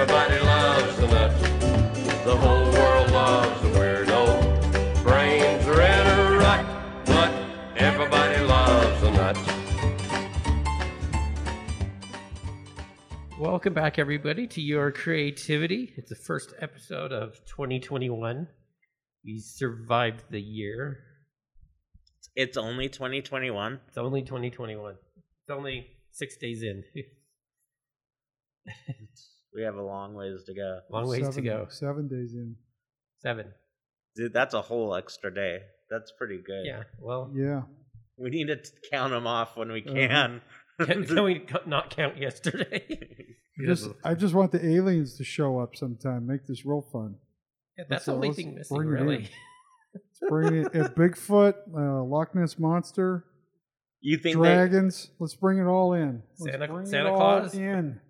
Everybody loves the nuts. The whole world loves the weirdo. Brains are in a rut, but everybody loves the nuts. Welcome back, everybody, to Your Creativity. It's the first episode of 2021. We survived the year. It's only 2021. It's only 2021. It's only six days in. We have a long ways to go. Long ways to go. Seven days in. Seven. Dude, that's a whole extra day. That's pretty good. Yeah. Well, Yeah. We need to count them off when we Uh-huh. can. can, can we not count yesterday? Just, I just want the aliens to show up sometime. Make this real fun. Yeah, that's the only thing missing, bring it in. really. Bring it, a Bigfoot, uh, Loch Ness monster, You think they, dragons. Let's bring it all in. Let's Santa- bring it Santa all Claus? in.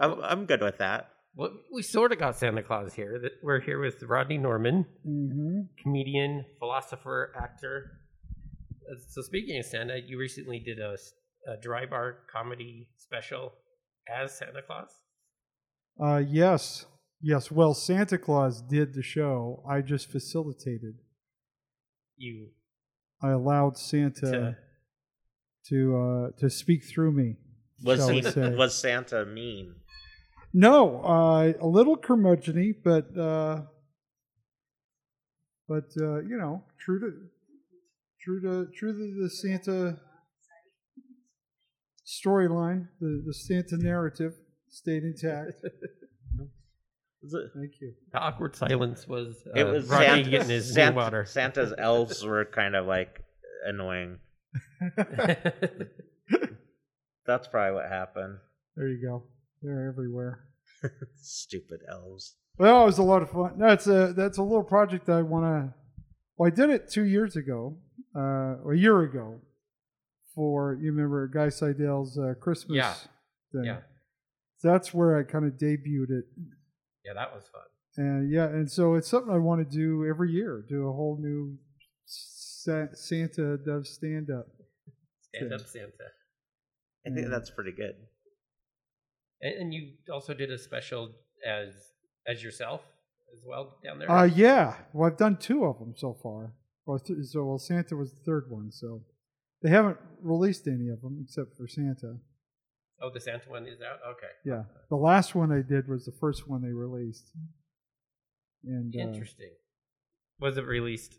I'm, I'm good with that. Well, we sort of got Santa Claus here. That We're here with Rodney Norman, hmm comedian, philosopher, actor. Uh, So speaking of Santa, you recently did a dry bar comedy special as Santa Claus. Uh, yes, yes. Well, Santa Claus did the show. I just facilitated. You I allowed Santa to, to uh, to speak through me. Was shall he, say. was Santa mean? No, uh, a little curmudgeony, but uh, but uh, you know, true to true to true to the Santa storyline, the the Santa narrative stayed intact. Thank you. the awkward silence was, uh, it was Rodney Santa, getting his Santa- water. Santa's elves were kind of like annoying. That's probably what happened. There you go. They're everywhere. Stupid elves. Well, it was a lot of fun. That's a that's a little project I want to. Well, I did it two years ago, uh, or a year ago, for you remember Guy Seidel's uh, Christmas Yeah. thing. yeah, That's where I kind of debuted it, yeah, that was fun. and yeah, and so it's something I want to do every year. Do a whole new Sa- Santa does stand up. Stand Yeah. up Santa. I think that's pretty good. And, and you also did a special as as yourself as well down there. Uh, yeah. Well, I've done two of them so far. Well, th- so well, Santa was the third one. So they haven't released any of them except for Santa. oh, the Santa one is out. Okay, Yeah, the last one I did was the first one they released. And uh, interesting. Was it released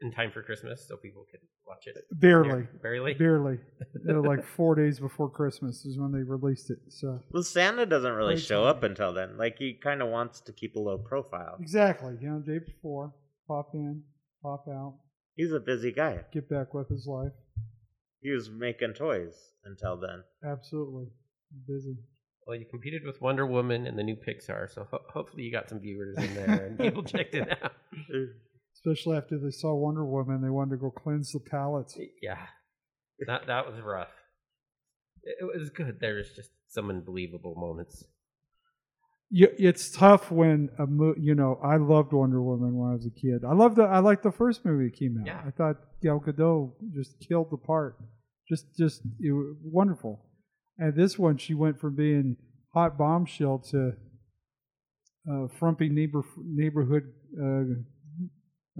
in time for Christmas so people could watch it? barely, barely. barely, You know, like four days before Christmas is when they released it. So Well, Santa doesn't really Great show timing. up until then. Like he kind of wants to keep a low profile. exactly, you know, day before, pop in, pop out, He's a busy guy. get back with his life. He was making toys until then. Absolutely busy. Well, you competed with Wonder Woman and the new Pixar, so ho- hopefully you got some viewers in there and people checked it out. Especially after they saw Wonder Woman, they wanted to go cleanse the palates. Yeah, that that was rough. It, was good. There was just some unbelievable moments. It's tough when a mo- you know I loved Wonder Woman when I was a kid. I loved the I liked the first movie that came out. Yeah. I thought Gal Gadot just killed the part. Just just it was wonderful. And this one, she went from being hot bombshell to uh, frumpy neighbor neighborhood uh,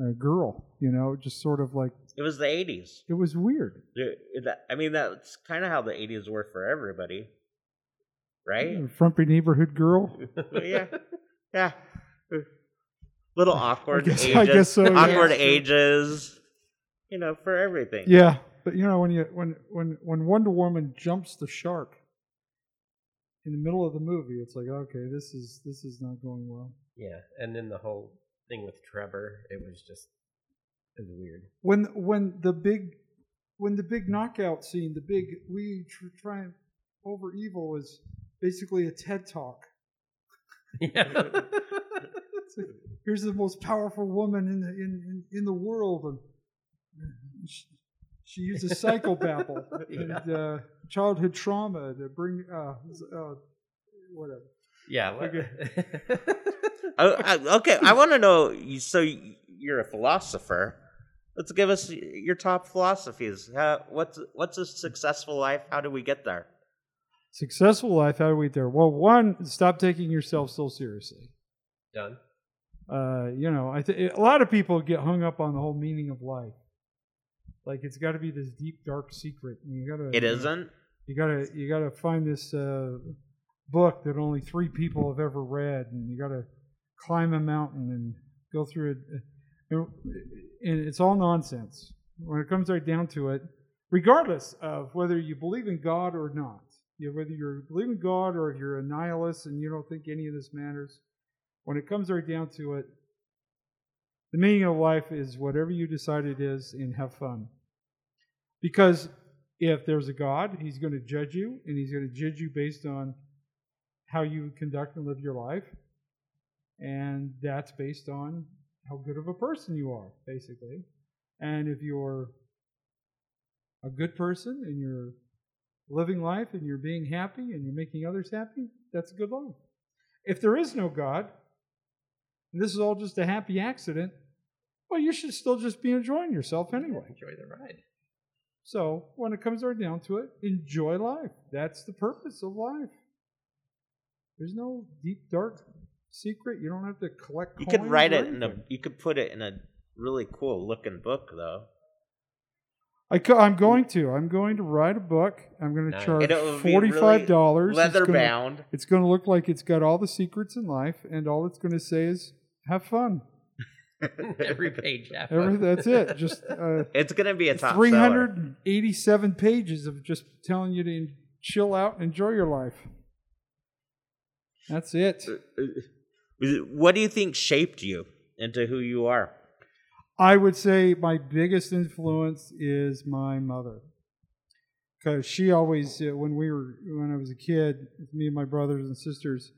uh, girl. You know, just sort of like It was the '80s. it was weird. Dude, that- I mean, that's kind of how the '80s were for everybody, right? Frumpy neighborhood girl. yeah, yeah. Little awkward guess- ages. I guess so, yeah. awkward ages. You know, for everything. Yeah, but you know when you when when when Wonder Woman jumps the shark in the middle of the movie, it's like okay, this is this is not going well. Yeah, and then the whole thing with Trevor, it was just it was weird. When when the big when the big knockout scene, the big we tr- triumph over evil is basically a TED talk. Yeah. Here's the most powerful woman in the in in, in the world, and she, she uses psychobabble and uh, childhood trauma to bring uh, uh, whatever. Yeah. let- Oh, I- okay, I want to know. So you're a philosopher. Let's give us your top philosophies. How, what's what's a successful life? How do we get there? Successful life, how do we get there? Well, one, stop taking yourself so seriously. Done. Uh, you know, I th- a lot of people get hung up on the whole meaning of life. Like it's got to be this deep, dark secret. And you gotta. It you isn't. You gotta you gotta find this uh, book that only three people have ever read, and you gotta climb a mountain and go through it. And it's all nonsense when it comes right down to it. Regardless of whether you believe in God or not, you know, whether you believe in God or you're a nihilist and you don't think any of this matters, when it comes right down to it, the meaning of life is whatever you decide it is, and have fun. Because if there's a God, He's going to judge you, and He's going to judge you based on how you conduct and live your life. And that's based on how good of a person you are, basically. And if you're a good person and you're living life and you're being happy and you're making others happy, that's a good life. If there is no God, and this is all just a happy accident, well, you should still just be enjoying yourself anyway. Enjoy the ride. So when it comes right down to it, enjoy life. That's the purpose of life. There's no deep dark secret. You don't have to collect. You could write it in a. You could put it in a really cool looking book, though. I co- I'm going to. I'm going to write a book. I'm going to Nice. charge And it would be forty five dollars. Leather bound. It's going to look like it's got all the secrets in life, and all it's going to say is "Have fun." Every page. Have Every, fun. that's it. Just uh, It's gonna be a top three seller. hundred and eighty seven pages of just telling you to chill out, and enjoy your life. That's it. What do you think shaped you into who you are? I would say my biggest influence is my mother, because she always, uh, when we were, when I was a kid, me and my brothers and sisters,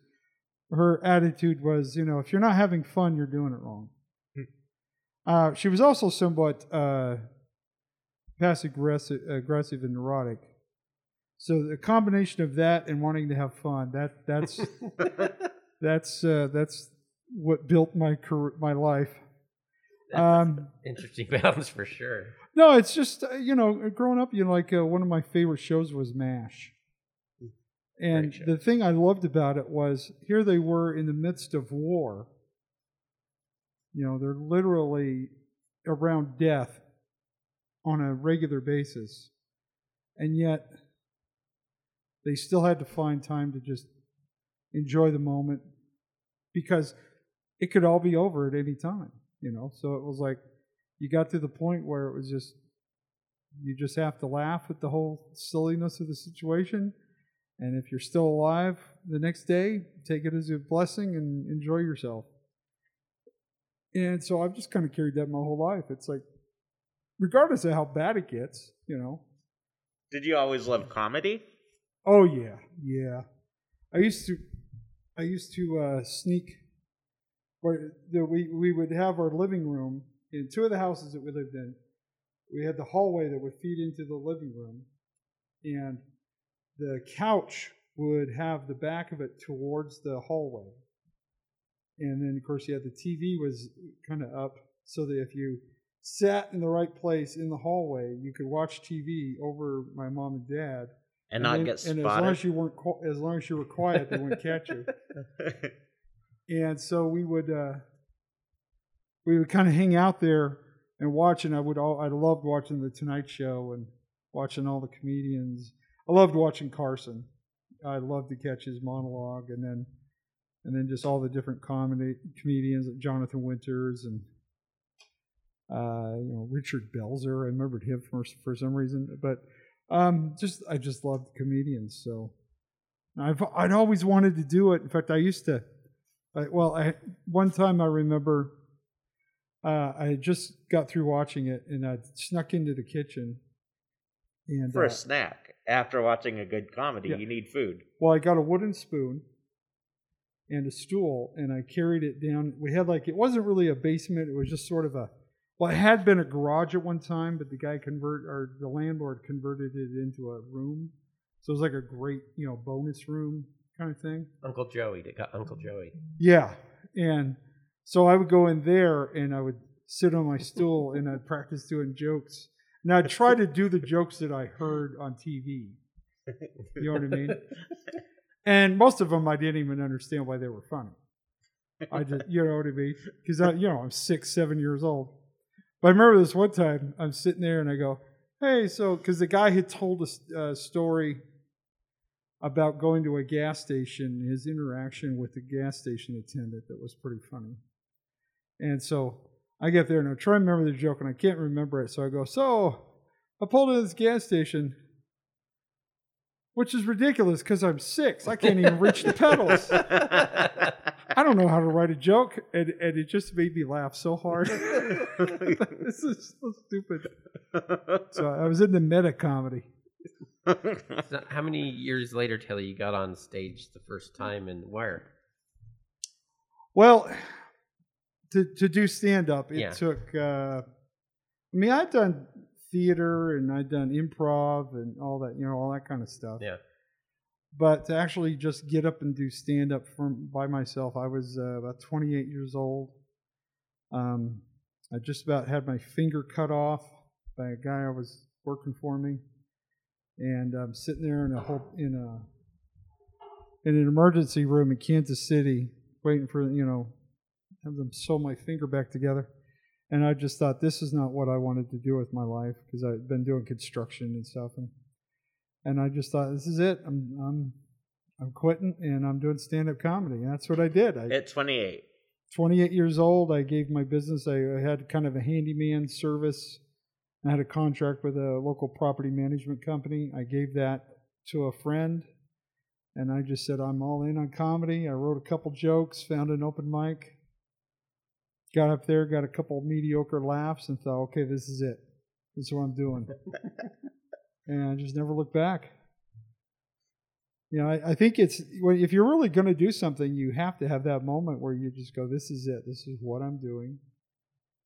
her attitude was, you know, if you're not having fun, you're doing it wrong. Uh, she was also somewhat uh, passive aggressive, aggressive and neurotic. So the combination of that and wanting to have fun, that that's that's uh, that's what built my career, my life. Um, Interesting balance for sure. no, it's just uh, you know, growing up, you know, like uh, one of my favorite shows was Mash, and the thing I loved about it was here they were in the midst of war. You know, they're literally around death on a regular basis, and yet they still had to find time to just enjoy the moment because it could all be over at any time. You know, so it was like you got to the point where it was just you just have to laugh at the whole silliness of the situation and if you're still alive the next day take it as a blessing and enjoy yourself and so i've just kind of carried that my whole life it's like regardless of how bad it gets you know Did you always love comedy? Oh yeah, yeah. I used to, I used to uh, sneak. The, we we would have our living room in two of the houses that we lived in. We had the hallway that would feed into the living room, and the couch would have the back of it towards the hallway. And then of course you had the TV was kind of up, so that if you sat in the right place in the hallway, you could watch TV over my mom and dad And, not get and as long as you weren't as long as you were quiet, they wouldn't catch you. And so we would uh, we would kind of hang out there and watch. And I would all I loved watching the Tonight Show and watching all the comedians. I loved watching Carson. I loved to catch his monologue, and then and then just all the different comedy comedians like Jonathan Winters and uh, you know Richard Belzer. I remembered him for for some reason, but um, just I just loved comedians. So I've I'd always wanted to do it. In fact, I used to. I, well, I one time I remember uh, I just got through watching it, and I snuck into the kitchen. And For uh, a snack. After watching a good comedy, Yeah. you need food. well, I got a wooden spoon and a stool, and I carried it down. We had like it wasn't really a basement; it was just sort of a. Well, it had been a garage at one time, but the guy convert or the landlord converted it into a room, so it was like a great, you know, bonus room kind of thing. Uncle Joey. They got Uncle Joey. Yeah, and so I would go in there and I would sit on my stool and I'd practice doing jokes. And I'd try to do the jokes that I heard on TV. You know what I mean? And most of them, I didn't even understand why they were funny. I just, you know what I mean? Because I, you know, I'm six, seven years old. But I remember this one time, I'm sitting there and I go, "Hey, so," because the guy had told a a uh, story about going to a gas station, his interaction with the gas station attendant that was pretty funny. And so I get there and I try to remember the joke and I can't remember it. So I go, "So I pulled into this gas station." Which is ridiculous because I'm six. I can't even reach the pedals. I don't know how to write a joke, and, and it just made me laugh so hard. this is so stupid. So I was in the meta comedy. So how many years later, Taylor, you got on stage the first time and where? Well, to to do stand up, it Yeah. took. Uh, I mean, I'd done theater and I'd done improv and all that, you know, all that kind of stuff. Yeah. But to actually just get up and do stand up from by myself, I was uh, about 28 years old. Um, I just about had my finger cut off by a guy I was working for me, and I'm sitting there in a whole in a in an emergency room in Kansas City, waiting for you know have them sew my finger back together. And I just thought this is not what I wanted to do with my life because I've been doing construction and stuff, and and I just thought this is it. I'm I'm I'm quitting and I'm doing stand up comedy. And that's what I did. I, At 28. 28 years old, I gave my business. I, I had kind of a handyman service. I had a contract with a local property management company. I gave that to a friend, and I just said, I'm all in on comedy. I wrote a couple jokes, found an open mic, got up there, got a couple mediocre laughs, and thought, okay, this is it. This is what I'm doing. and I just never looked back. You know, I, I think it's well, if you're really going to do something, you have to have that moment where you just go, "This is it. This is what I'm doing.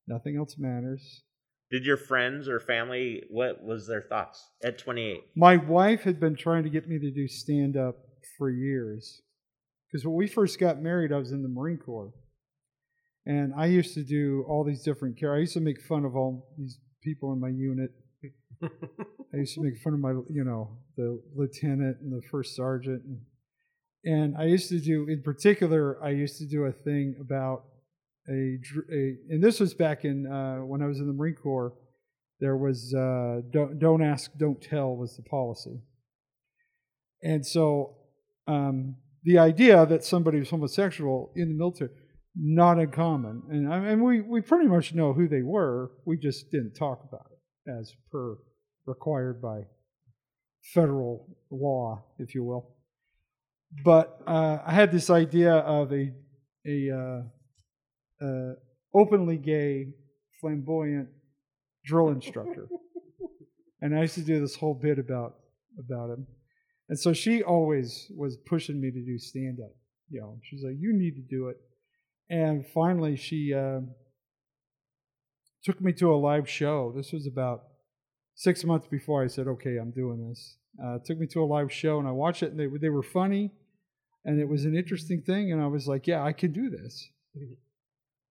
Nothing else matters." Did your friends or family, what was their thoughts at 28? My wife had been trying to get me to do stand up for years. Because when we first got married, I was in the Marine Corps. And I used to do all these different characters. I used to make fun of all these people in my unit. I used to make fun of my, you know, the lieutenant and the first sergeant. And, and I used to do, in particular, I used to do a thing about a, a and this was back in, uh, when I was in the Marine Corps there was uh, don't, don't ask, don't tell was the policy. And so um, the idea that somebody was homosexual in the military, not uncommon. And I mean, we, we pretty much know who they were. We just didn't talk about it as per required by federal law, if you will. But uh, I had this idea of a, a uh, uh, openly gay, flamboyant drill instructor. and I used to do this whole bit about about him. And so she always was pushing me to do stand up. You know, she's like, "You need to do it." And finally, she uh, took me to a live show. This was about six months before I said, "Okay, I'm doing this." Uh, took me to a live show, and I watched it, and they they were funny, and it was an interesting thing. And I was like, "Yeah, I can do this.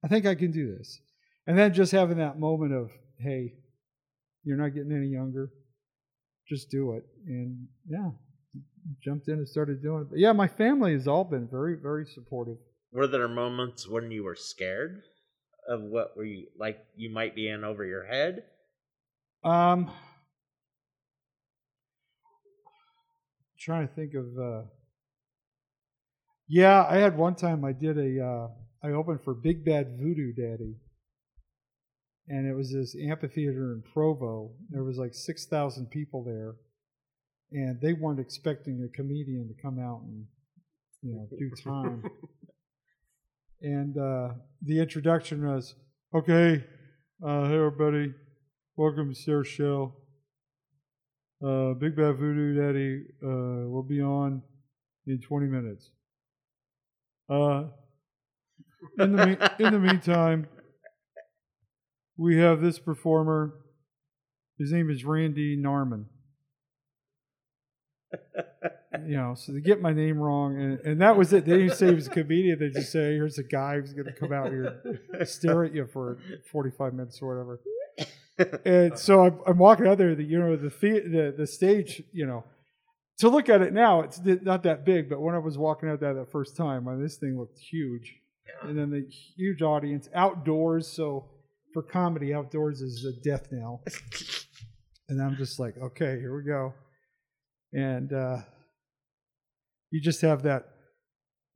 I think I can do this." And then just having that moment of, "Hey, you're not getting any younger. Just do it." And yeah, jumped in and started doing it. But yeah, my family has all been very, very supportive. Were there moments when you were scared of what were you like you might be in over your head? Um, trying to think of. Uh, yeah, I had one time I did a. Uh, I opened for Big Bad Voodoo Daddy, and it was this amphitheater in Provo. There was like six thousand people there, and they weren't expecting a comedian to come out and you know do time. And uh, the introduction was, "Okay, uh, hey everybody, welcome to Sarah's show. Uh, Big Bad Voodoo Daddy uh, will be on in 20 minutes. Uh, in the me- in the meantime, we have this performer. His name is Randy Narman. you know, so they get my name wrong, and, and that was it. They didn't say he was a comedian. They just say, "Here's a guy who's going to come out here and stare at you for 45 minutes or whatever." and so I'm, I'm walking out there. The, you know, the, the the the stage. You know, to look at it now, it's not that big. But when I was walking out there that first time, I mean, this thing looked huge. Yeah. And then the huge audience outdoors. So for comedy, outdoors is a death knell. and I'm just like, okay, here we go. And uh, you just have that.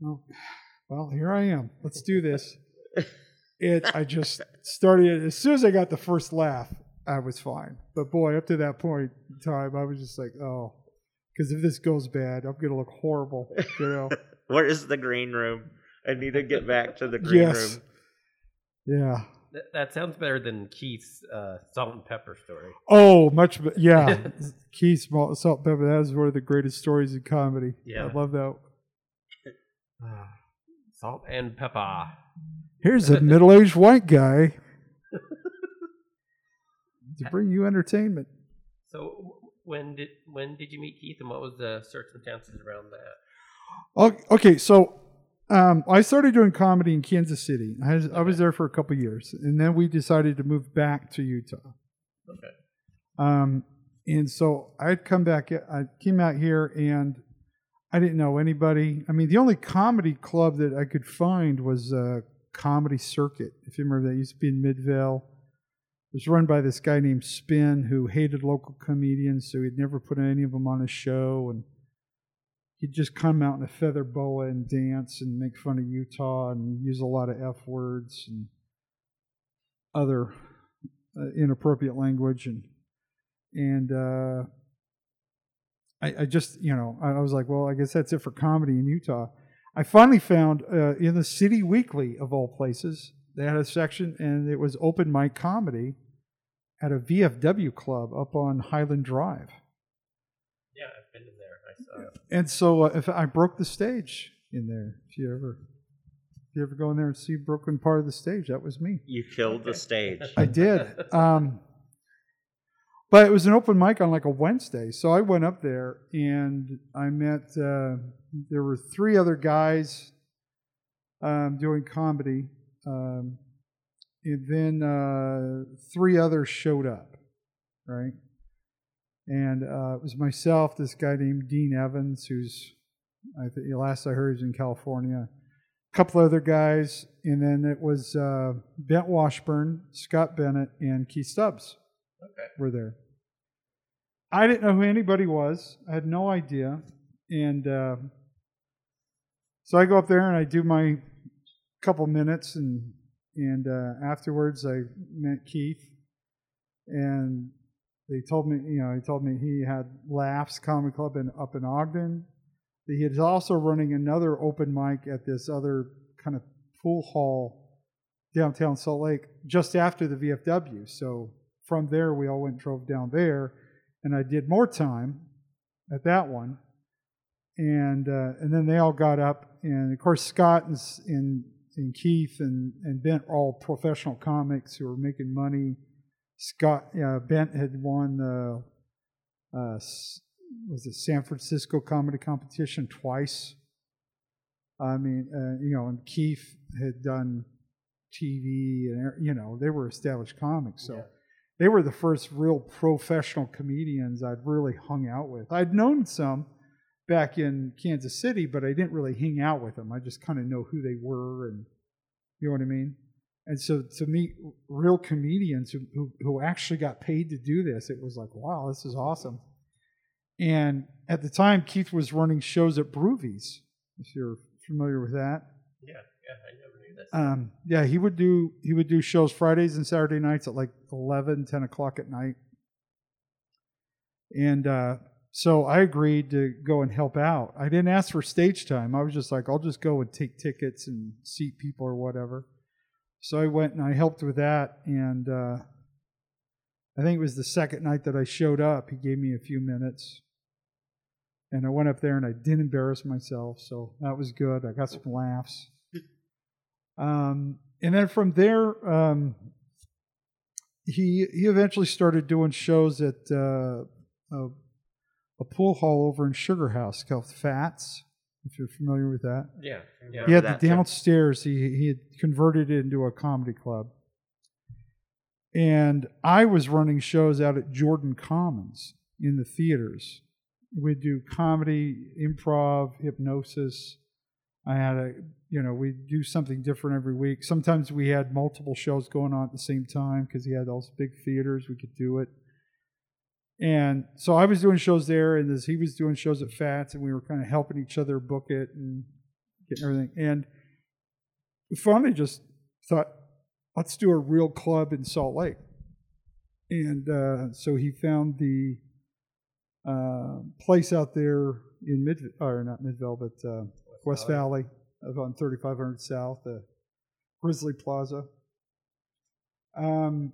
Oh, well, here I am. Let's do this. It. I just started as soon as I got the first laugh. I was fine. But boy, up to that point in time, I was just like, oh, because if this goes bad, I'm gonna look horrible. You know. Where is the green room? I need to get back to the green yes. room. Yeah. That, that sounds better than Keith's uh, salt and pepper story. Oh, much. be- Yeah. Keith's Salt and Pepper. That is one of the greatest stories in comedy. Yeah. I love that. Salt and pepper. Here's a middle-aged white guy to bring you entertainment. So when did when did you meet Keith, and what was the circumstances around that? Okay, so um, I started doing comedy in Kansas City. I was, I was there for a couple years, and then we decided to move back to Utah. Okay. Um, and so I'd come back. I came out here, and I didn't know anybody. I mean, the only comedy club that I could find was uh, Comedy Circuit. If you remember, that used to be in Midvale. It was run by this guy named Spin, who hated local comedians, so he'd never put any of them on his show, and he'd just come out in a feather boa and dance and make fun of Utah and use a lot of f words and other uh, inappropriate language and and uh, I, I just you know I, was like, well, I guess that's it for comedy in Utah. I finally found uh, in the City Weekly of all places they had a section and it was open mic comedy at a VFW club up on Highland Drive. Yeah, I've been in there. I saw. it. And so uh, if I broke the stage in there, if you ever if you ever go in there and see a broken part of the stage, that was me. You killed the stage. I did. Um, but it was an open mic on like a Wednesday, so I went up there and I met. Uh, there were three other guys um, doing comedy, um, and then uh, three others showed up, right? And uh, it was myself, this guy named Dean Evans, who's I think last I heard he was in California. A couple other guys, and then it was uh, Bengt Washburn, Scott Bennett, and Keith Stubbs Okay. were there. I didn't know who anybody was. I had no idea, and uh, so I go up there and I do my couple minutes, and and uh, afterwards I met Keith, and they told me, you know, he told me he had Laughs Comedy Club in, up in Ogden. He is also running another open mic at this other kind of pool hall downtown Salt Lake just after the VFW. So from there, we all went drove down there, and I did more time at that one. And uh, and then they all got up, and of course Scott and and, and Keith and and Bengt are all professional comics who are making money. Scott uh, Bengt had won the uh, was it San Francisco comedy competition twice. I mean, uh, you know, and Keith had done TV, and you know, they were established comics, so Yeah. they were the first real professional comedians I'd really hung out with. I'd known some back in Kansas City, but I didn't really hang out with them. I just kind of know who they were, and you know what I mean. And so to meet real comedians who, who who actually got paid to do this, it was like, wow, this is awesome. And at the time, Keith was running shows at Brewvies, if you're familiar with that. Yeah, yeah, I never knew this. Um, yeah, he would do he would do shows Fridays and Saturday nights at like 11, 10 o'clock at night. And uh, so I agreed to go and help out. I didn't ask for stage time. I was just like, I'll just go and take tickets and seat people or whatever. So I went and I helped with that. And uh, I think it was the second night that I showed up. He gave me a few minutes. And I went up there and I didn't embarrass myself. So that was good. I got some laughs. Um, and then from there, um, he he eventually started doing shows at uh, a, a pool hall over in Sugar House called Fats. If you're familiar with that, yeah, yeah. he had the that, downstairs. He he had converted it into a comedy club, and I was running shows out at Jordan Commons in the theaters, we'd do comedy, improv, hypnosis. I had a, you know, we'd do something different every week. Sometimes we had multiple shows going on at the same time because he had all those big theaters. We could do it. And so I was doing shows there, and as he was doing shows at Fats, and we were kind of helping each other book it and getting everything. And we finally just thought, let's do a real club in Salt Lake. And uh, so he found the uh, place out there in Mid, or not Midvale, but uh, West Valley, of on 3500 South, uh, Grizzly Plaza. Um,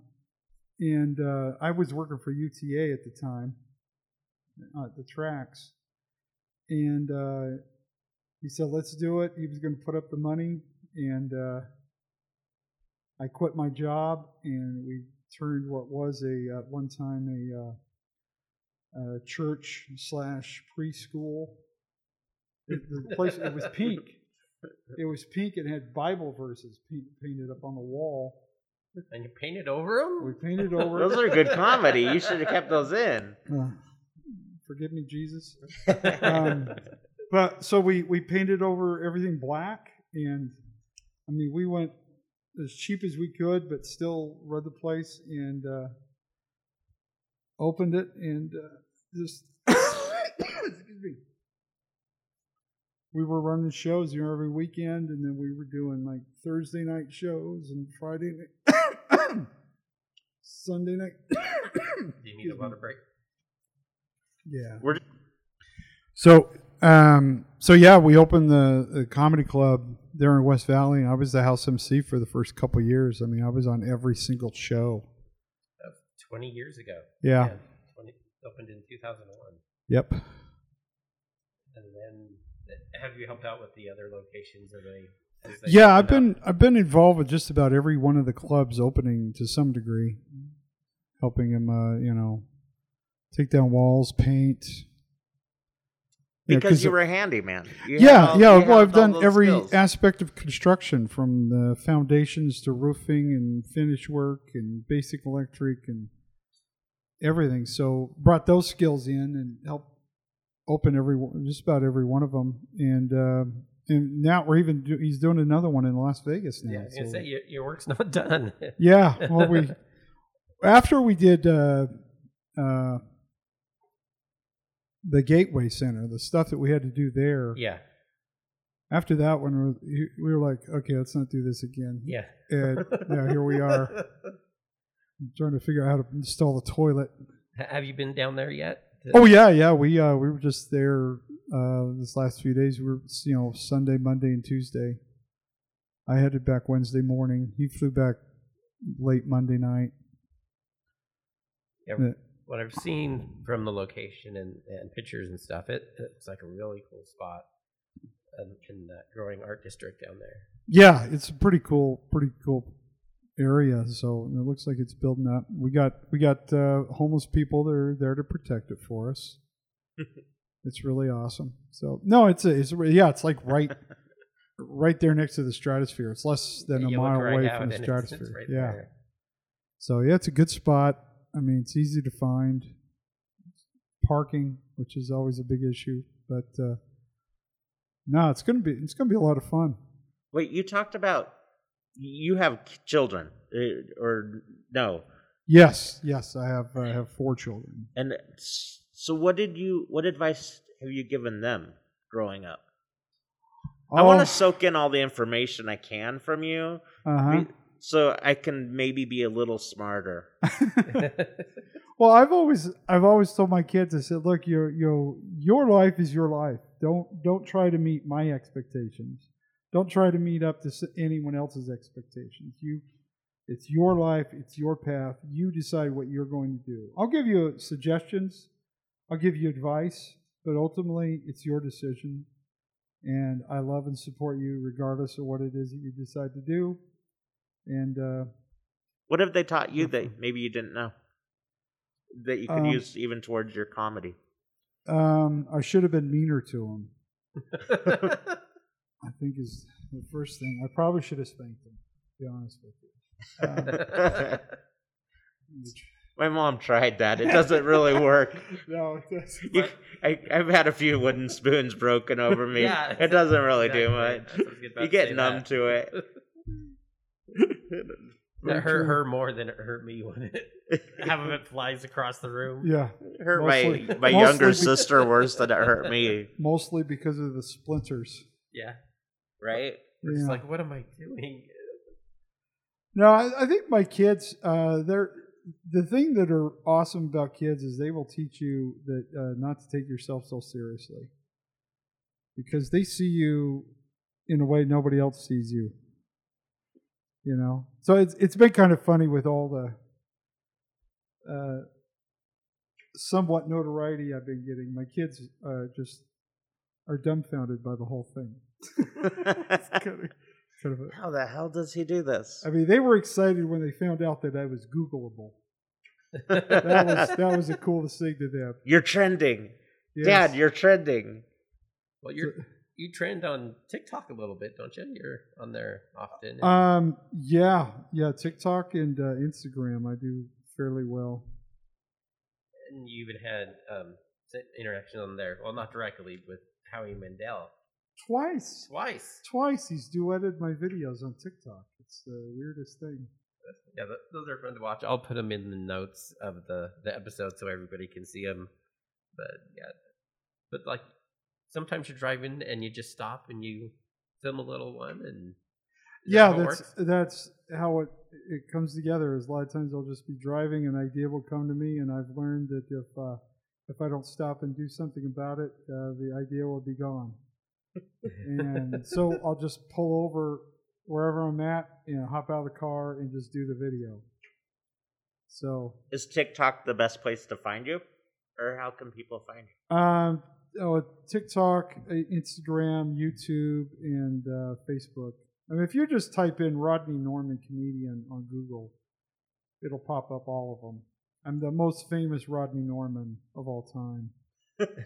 and uh, I was working for UTA at the time, uh, at the tracks. And uh, he said, let's do it. He was going to put up the money. And uh, I quit my job, and we turned what was a at one time a, uh, a church slash preschool. It, the place it was pink. It was pink It had Bible verses painted up on the wall. And you painted over them? We painted over Those are good comedy. You should have kept those in. Uh, forgive me, Jesus. Um, but so we we painted over everything black, and I mean we went as cheap as we could, but still read the place and uh, opened it and uh, just excuse me. We were running shows you know every weekend, and then we were doing like Thursday night shows and Friday night, Sunday night. Do you need a water break? Yeah. We're- So, um, so yeah, we opened the, the comedy club there in West Valley, and I was the house MC for the first couple of years. I mean, I was on every single show. 20 years ago. Yeah. 20, opened in 2001. Yep. And then have you helped out with the other locations? Are they? As they Yeah, I've open been I've been involved with just about every one of the clubs opening to some degree, helping them, uh, you know, take down walls, paint. Yeah, you were a handyman. You yeah, all- yeah. Well, I've done every skills. aspect of construction, from the foundations to roofing and finish work and basic electric and everything. So brought those skills in and helped open every just about every one of them. And uh, and now we're even do, he's doing another one in Las Vegas now. Yeah, so- say your, your work's not done. yeah. Well, we after we did uh, uh, the Gateway Center, the stuff that we had to do there. yeah, After that one, we we were like, okay, let's not do this again. yeah. And now here we are, trying to figure out how to install the toilet. Have you been down there yet? Oh yeah, yeah. We uh, we were just there uh, this last few days. We were you know Sunday, Monday, and Tuesday. I headed back Wednesday morning. He flew back late Monday night. Yeah, what I've seen from the location and, and pictures and stuff, it it's like a really cool spot um, in that growing art district down there. Yeah, it's a pretty cool, pretty cool area. So it looks like it's building up. We got we got uh, homeless people that are there to protect it for us. it's really awesome. So no, it's a, it's a, yeah, it's like right right there next to the stratosphere. It's less than a You look mile right away from the and it's- it's stratosphere. right yeah. there. So yeah, it's a good spot. I mean, it's easy to find. Parking, which is always a big issue, but uh, no, it's gonna be it's gonna be a lot of fun. Wait, you talked about you have children, uh, or no? Yes, yes, I have I have four children. And so, what did you? What advice have you given them growing up? I want to soak in all the information I can from you, Uh huh. so I can maybe be a little smarter. well, I've always I've always told my kids I said, look, your your your life is your life. Don't don't try to meet my expectations. Don't try to meet up to anyone else's expectations. You, it's your life. It's your path. You decide what you're going to do. I'll give you suggestions. I'll give you advice, but ultimately it's your decision. And I love and support you regardless of what it is that you decide to do. And uh, What have they taught you that maybe you didn't know that you could Um, use even towards your comedy? um, I should have been meaner to him. I think is the first thing. I probably should have spanked him. To be honest with you. Um, My mom tried that. It doesn't really work. No, it doesn't. You, I, I've had a few wooden spoons broken over me. Yeah, it doesn't really do much. I was about You get say numb that. to it. That hurt her more than it hurt me when it half of it flies across the room. Yeah, It hurt Mostly- my my mostly younger be- sister worse than it hurt me. mostly because of the splinters. Yeah, Right? we're Yeah. like, what am I doing? No, I, I think my kids, uh, they're the thing that are awesome about kids is they will teach you that uh, not to take yourself so seriously because they see you in a way nobody else sees you. You know, so it's it's been kind of funny with all the uh, somewhat notoriety I've been getting. My kids uh, just are dumbfounded by the whole thing. It's kind of, kind of a, How the hell does he do this? I mean, they were excited when they found out that I was Googleable. That was that was the coolest thing to them. You're trending. Yes. Dad, you're trending. Well, you're you trend on TikTok a little bit, don't you? You're on there often. and- Um, yeah, yeah. TikTok and uh, Instagram, I do fairly well. And you even had um, s- interaction on there. Well, not directly with Howie Mandel Twice, twice. twice he's duetted my videos on TikTok. It's the weirdest thing. Yeah, those are fun to watch. I'll put them in the notes of the the episode so everybody can see them. But yeah, but like sometimes you're driving and you just stop and you film a little one and is that Yeah, that's works? that's how it it comes together. Is a lot of times I'll just be driving, an idea will come to me, and I've learned that if uh, if I don't stop and do something about it, uh, the idea will be gone. And so I'll just pull over wherever I'm at, you know, hop out of the car and just do the video. So, Is TikTok the best place to find you? Or how can people find you? um, oh, TikTok, uh, Instagram, YouTube, and uh, Facebook. I mean, if you just type in Rodney Norman comedian on Google, it'll pop up all of them. I'm the most famous Rodney Norman of all time.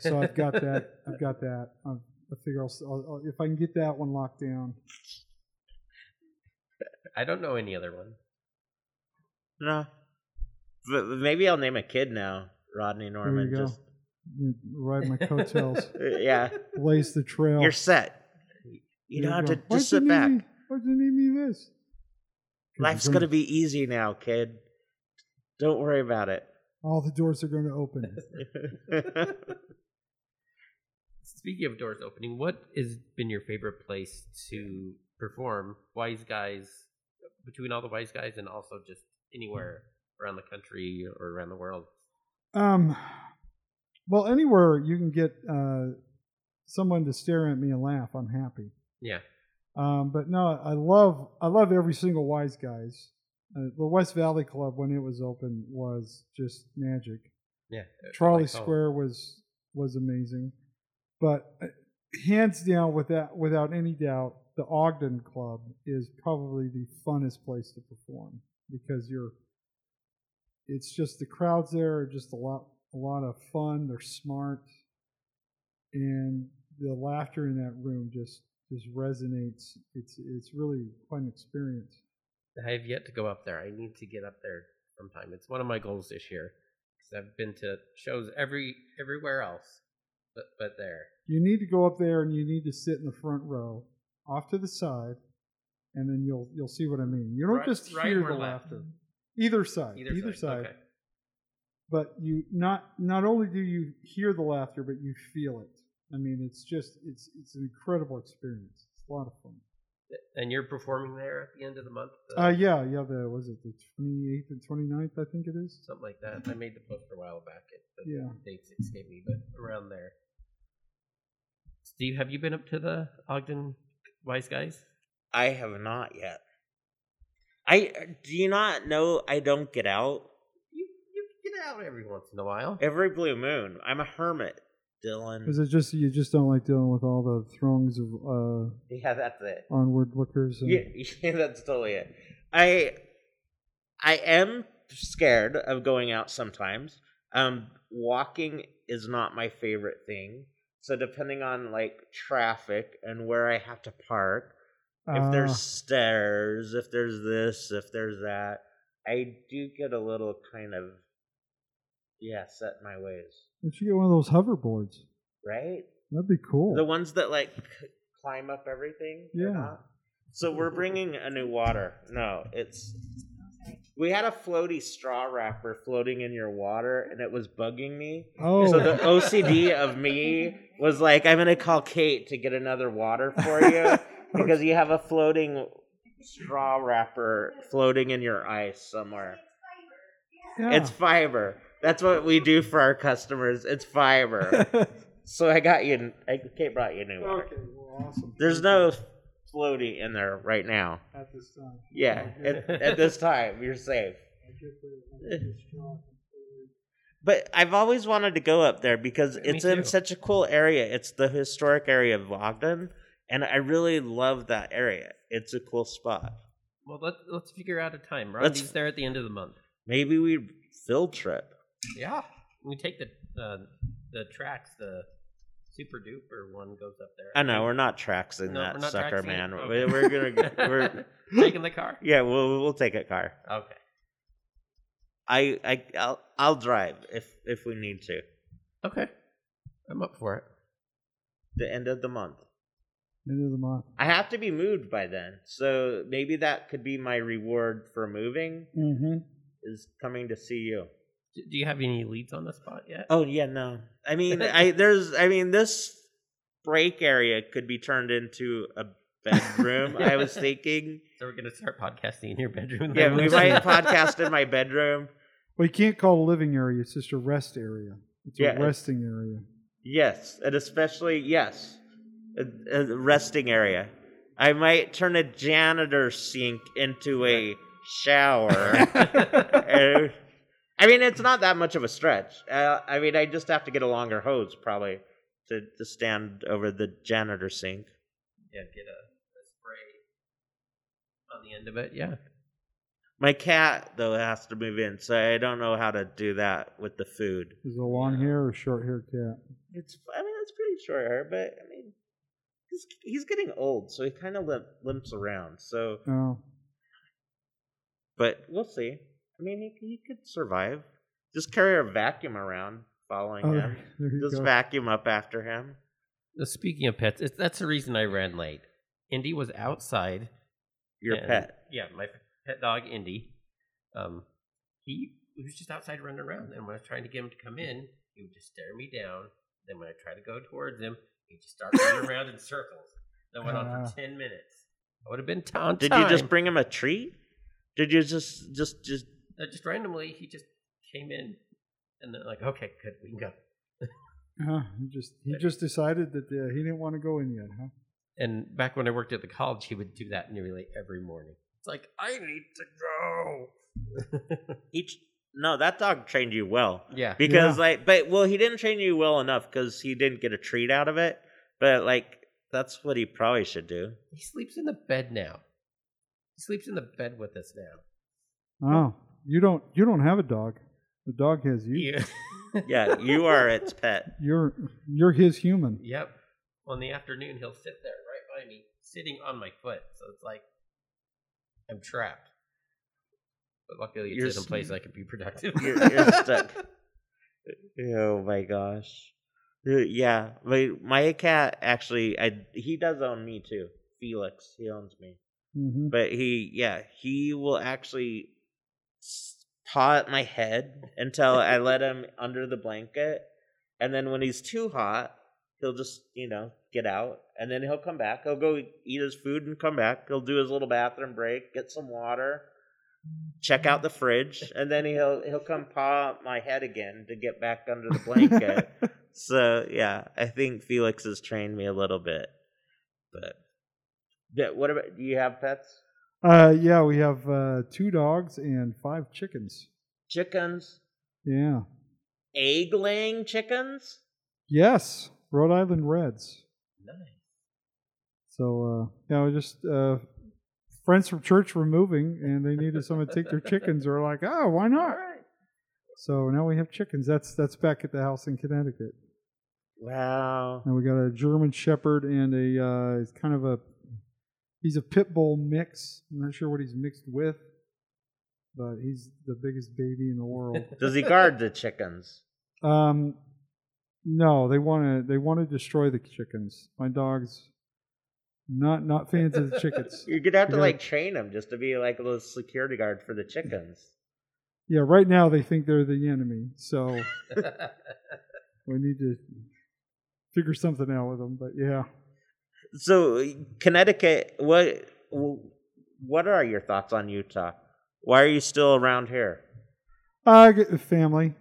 So I've got that. I've got that. I've, I figure I'll, I'll, I'll- if I can get that one locked down. I don't know any other one. No. But maybe I'll name a kid now. Rodney There Norman. you go. Just You Ride my coattails, uh, yeah. blaze the trail. You're set. You There don't have go. to Why'd just sit back. Me, why'd you name me this? 'Cause Life's you're gonna be easy now, kid. Don't worry about it. All the doors are going to open. Speaking of doors opening, what has been your favorite place to perform Wise Guys between all the Wise Guys and also just anywhere around the country or around the world? Um, well, anywhere you can get uh, someone to stare at me and laugh, I'm happy. Yeah. Um, but no, I love I love every single Wise Guys. Uh, the West Valley Club when it was open was just magic. Yeah. Trolley Square was was amazing, but uh, hands down, without without any doubt, the Ogden Club is probably the funnest place to perform because you're. It's just the crowds there are just a lot a lot of fun. They're smart, and the laughter in that room just just resonates. It's it's really quite an experience. I have yet to go up there. I need to get up there sometime. It's one of my goals this year because I've been to shows every everywhere else, but but there. You need to go up there and you need to sit in the front row, off to the side, and then you'll you'll see what I mean. You don't Right- just right hear the left? laughter. Either side. Either, side. Okay. But you not not only do you hear the laughter, but you feel it. I mean, it's just it's it's an incredible experience. It's a lot of fun. And you're performing there at the end of the month? Uh, yeah, yeah. The was it the twenty eighth and 29th, I think it is. something like that. I made the post a while back. It, the Yeah. dates escape me, but around there. Steve, have you been up to the Ogden Wise Guys? I have not yet. I do you not know I don't get out You you get out every once in a while. every blue moon. I'm a hermit, Dylan. Is it just you just don't like dealing with all the throngs of uh, Yeah, that's it. onward lookers? And, Yeah, yeah, that's totally it. I I am scared of going out sometimes. Um, walking is not my favorite thing. So depending on like traffic and where I have to park, if Ah. there's stairs, if there's this, if there's that, I do get a little kind of Yeah, set my ways. We should get one of those hoverboards. Right? That'd be cool. The ones that like c- climb up everything. Yeah. So we're bringing a new water. No, it's. We had a floaty straw wrapper floating in your water, and it was bugging me. oh, So the OCD of me was like, I'm gonna call Kate to get another water for you because you have a floating straw wrapper floating in your ice somewhere. yeah. It's fiber. That's what we do for our customers. It's fiber. so I got you. I, Kate brought you new water. okay. Well, awesome. There's no floaty in there right now. at this time. Yeah, at, at this time you're safe. I get the, I get the straw completely. But I've always wanted to go up there because Me it's in such a cool area. It's the historic area of Ogden, and I really love that area. It's a cool spot. Well, let's let's figure out a time. Let's- Rondy's there at the end of the month. Maybe we field trip. Yeah, we take the uh, the TRAX. The super duper one goes up there. I know we're not traxing No, we're that not sucker, traxing it? man. Okay. We- We're gonna get, we're taking the car. yeah. We'll we'll take a car. Okay. I I I'll, I'll drive if if we need to. Okay. I'm up for it. The end of the month. End of the month. I have to be moved by then, so maybe that could be my reward for moving Mm-hmm. is coming to see you. D- Do you have any leads on the spot yet? Oh yeah, no. I mean, I there's I mean this break area could be turned into a bedroom. I was thinking. So we're gonna start podcasting in your bedroom. Yeah, then? we might podcast in my bedroom. Well, you can't call a living area. It's just a rest area. It's Yeah, a resting area. Yes, and especially yes, a, a resting area. I might turn a janitor sink into a shower. Uh, I mean, it's not that much of a stretch. Uh, I mean, I just have to get a longer hose probably to, to stand over the janitor sink. yeah, get a, a spray on the end of it. Yeah. My cat though has to move in, so I don't know how to do that with the food. Is it a long hair or short hair cat? It's I mean it's pretty short hair, but I mean he's he's getting old, so he kind of limp, limps around. So, Oh, but we'll see. I mean he he could survive. Just carry a vacuum around following oh him. Just go. vacuum up after him. Uh, Speaking of pets, it's, that's the reason I ran late. Indy was outside. Your and- pet. Yeah, my pet dog Indy. Um, he, he was just outside running around, and when I was trying to get him to come in, he would just stare me down. Then when I tried to go towards him, he'd just start running around in circles. That went on Ah. for ten minutes. I would have been t- on Did time. you just bring him a treat? Did you just just just Uh, just randomly, he just came in, and they're like, okay, good, we can go. Huh, he just he just decided that uh, he didn't want to go in yet, huh? And back when I worked at the college, he would do that nearly every morning. It's like I need to go. each? No, that dog trained you well. yeah, because Yeah. like but well he didn't train you well enough because he didn't get a treat out of it but like that's what he probably should do he sleeps in the bed now. He sleeps in the bed with us now. Oh, you don't you don't have a dog. The dog has you. Yeah. yeah you are its pet You're you're his human. yep. Well, in the afternoon, he'll sit there right by me, sitting on my foot. So it's like I'm trapped. But luckily, You're it's in a place I can be productive. You're- you're stuck. oh my gosh Uh, yeah my my cat actually i he does own me too felix he owns me hmm but he yeah he will actually s- paw at my head until i let him under the blanket. And then when he's too hot he'll just you know get out. And then he'll come back. He'll go eat his food and come back. He'll do his little bathroom break get some water check out the fridge. And then he'll he'll come paw my head again to get back under the blanket. So yeah i think felix has trained me a little bit. But yeah, what about do you have pets uh, yeah, we have uh, two dogs and five chickens. chickens Yeah. egg laying chickens Yes, Rhode Island Reds. nice. So uh, yeah, we just uh, friends from church were moving, and they needed someone to take their chickens. We're like, oh, why not? So now we have chickens. That's that's back at the house in Connecticut. wow And we got a German Shepherd and a uh, it's kind of a he's a pit bull mix. I'm not sure what he's mixed with, but he's the biggest baby in the world. Does he guard the chickens? um, no, they want to they want to destroy the chickens. My dog's not not fans of the chickens. You're gonna have to Yeah. like train him just to be like a little security guard for the chickens. Yeah, right now they think they're the enemy, so we need to figure something out with them. But yeah, So Connecticut, what what are your thoughts on Utah? Why are you still around here? I get the family,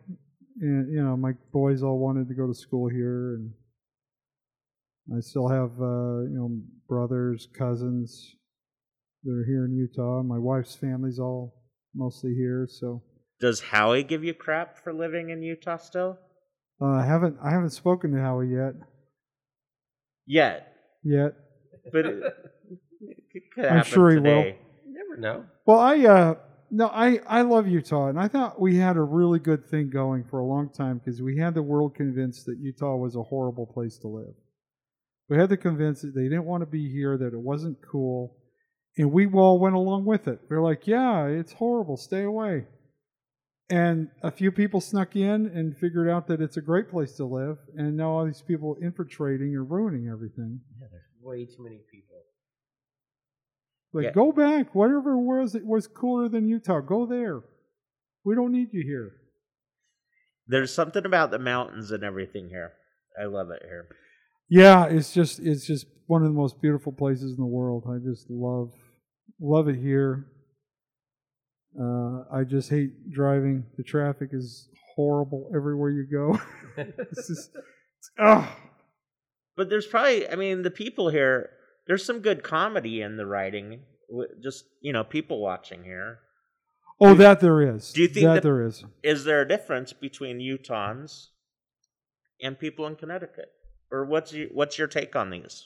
and you know my boys all wanted to go to school here, and I still have uh, you know brothers, cousins that are here in Utah. My wife's family's all mostly here, so Does Howie give you crap for living in Utah still? uh, I haven't I haven't spoken to Howie yet. Yet, Yet, but it, it could I'm happen sure he will. You never know. well, I uh, no, I I love Utah, and I thought we had a really good thing going for a long time because we had the world convinced that Utah was a horrible place to live. We had to convince that they didn't want to be here, that it wasn't cool, and we all went along with it. We are like, yeah, it's horrible, stay away. And a few people snuck in and figured out that it's a great place to live, and now all these people infiltrating are ruining everything. Yeah, there's way too many people. Like, Yeah. go back. Whatever was it was cooler than Utah. Go there. We don't need you here. There's something about the mountains and everything here. I love it here. Yeah, it's just it's just one of the most beautiful places in the world. I just love love it here. Uh, I just hate driving. The traffic is horrible everywhere you go. it's just ah. But there's probably, I mean, the people here. There's some good comedy in the writing. Just you know, people watching here. Oh, that there is. do you think that, that- there is? Is there a difference between Utahns and people in Connecticut, or what's your, what's your take on these?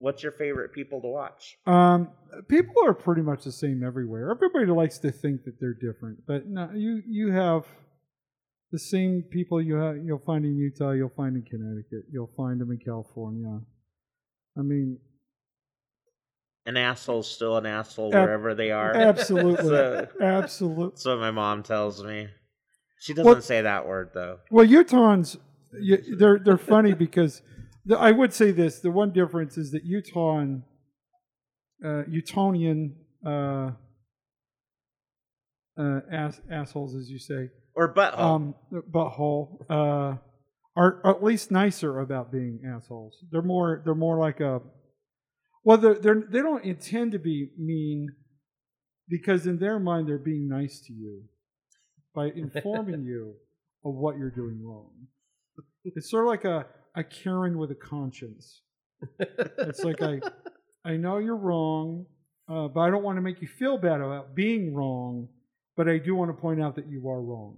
What's your favorite people to watch? Um, people are pretty much the same everywhere. Everybody likes to think that they're different, but no, you you have the same people you have. You'll find in Utah. You'll find in Connecticut. You'll find them in California. I mean, An asshole's still an asshole Ab- wherever they are. absolutely, So- absolutely. That's what my mom tells me. She doesn't What- say that word though. Well, Utahns, they're they're funny because the, I would say this: the one difference is that Utah and uh, Utonian uh, uh, ass, assholes, as you say, Or butthole. um, butthole, uh, are at least nicer about being assholes. They're more they're more like a well, they're, they're they don't intend to be mean because in their mind they're being nice to you by informing you of what you're doing wrong. It's sort of like a a Karen with a conscience. It's like I I know you're wrong, uh, but I don't want to make you feel bad about being wrong. But I do want to point out that you are wrong.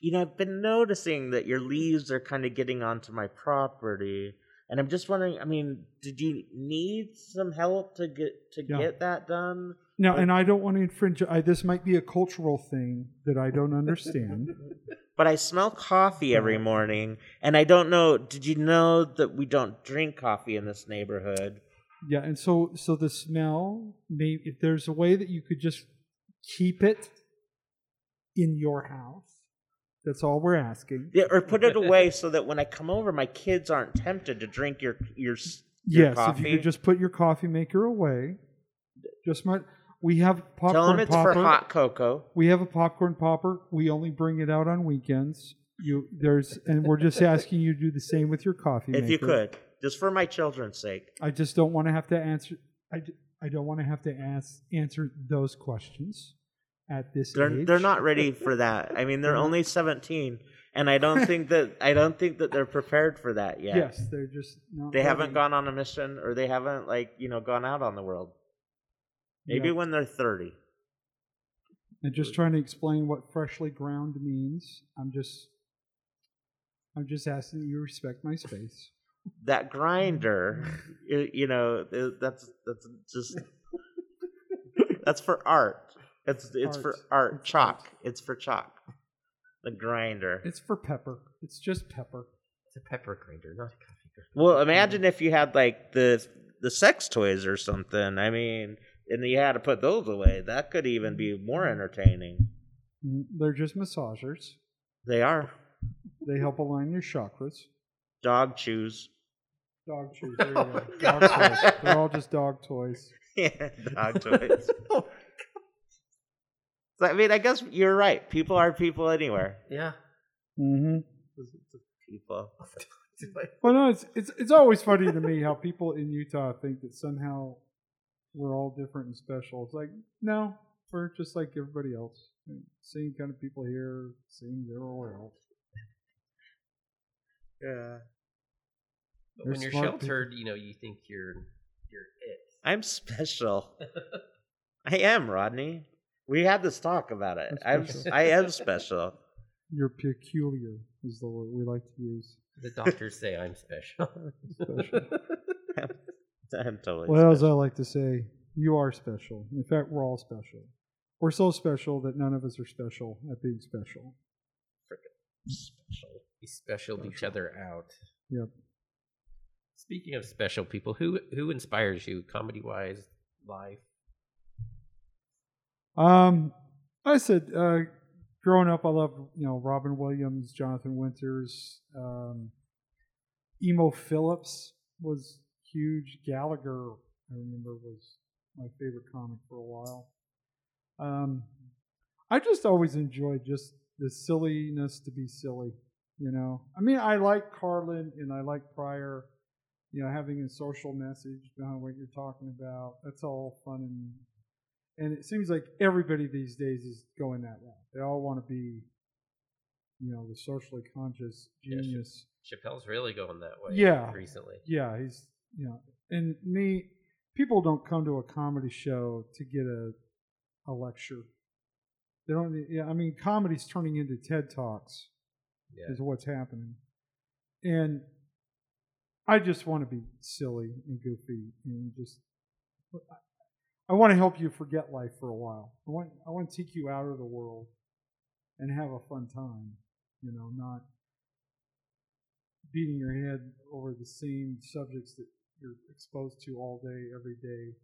you know, I've been noticing that your leaves are kind of getting onto my property, and I'm just wondering. I mean, did you need some help to get to Yeah. get that done? Now, and I don't want to infringe. I, this might be a cultural thing that I don't understand. But I smell coffee every morning, and I don't know. Did you know that we don't drink coffee in this neighborhood? yeah, and so so the smell. Maybe if there's a way that you could just keep it in your house. That's all we're asking. Yeah, or put it away so that when I come over, my kids aren't tempted to drink your your. your Yes, if you could just put your coffee maker away. Just my, we have popcorn Tell them it's popper. for hot cocoa. We have a popcorn popper. We only bring it out on weekends. You there's and we're just asking you to do the same with your coffee If you could, just for my children's sake. I just don't want to have to answer. I, I don't want to have to ask answer those questions at this They're age. they're not ready for that. I mean, they're only seventeen, and I don't think that I don't think that they're prepared for that yet. Yes, they're just not. They haven't gone on a mission, or they haven't like you know gone out on the world. Maybe Yeah. when they're thirty. And just trying to explain what freshly ground means. I'm just. I'm just asking that you respect my space. That grinder, you know, that's that's just that's for art. It's it's for Art. art. It's Chalk. It's for chalk. The grinder. It's for pepper. It's just pepper. It's a pepper grinder, not a coffee grinder. Well, imagine if you had like the the sex toys or something. I mean, and you had to put those away. That could even be more entertaining. They're just massagers. They are They help align your chakras. dog chews. Dog chews. There you go. Dog toys. They're all just dog toys. Yeah, dog toys. So, I mean, I guess you're right. People are people anywhere. Yeah. Mm-hmm. People. Well, no, it's it's it's always funny to me how people in Utah think that somehow we're all different and special. It's like no, we're just like everybody else. Same kind of people here, same everywhere else. Yeah. But when They're you're smart people. sheltered, you know, you think you're you're it. I'm special. I am, Rodney. We had this talk about it. That's I'm special. I am special. You're peculiar is the word we like to use. The doctors say I'm special. Special. I'm totally Well, as I like to say, you are special. In fact, we're all special. We're so special that none of us are special at being special. special. we specialed each other out. Yep. Speaking of special people, who who inspires you, comedy wise, life? Um, I said, uh, growing up, I loved you know Robin Williams, Jonathan Winters, um, Emo Phillips was huge. Gallagher, I remember, was my favorite comic for a while. Um, I just always enjoyed just the silliness to be silly. You know, I mean, I like Carlin and I like Pryor. You know, having a social message behind what you're talking about. That's all fun and and it seems like everybody these days is going that route. They all want to be, you know, the socially conscious Yeah, genius. Chappelle's really going that way. Yeah. recently. Yeah, he's you know, and me, people don't come to a comedy show to get a a lecture. They don't. Yeah, I mean, comedy's turning into TED talks Yeah, is what's happening, and I just want to be silly and goofy and just. I want to help you forget life for a while. I want I want to take you out of the world and have a fun time. You know, not beating your head over the same subjects that you're exposed to all day, every day.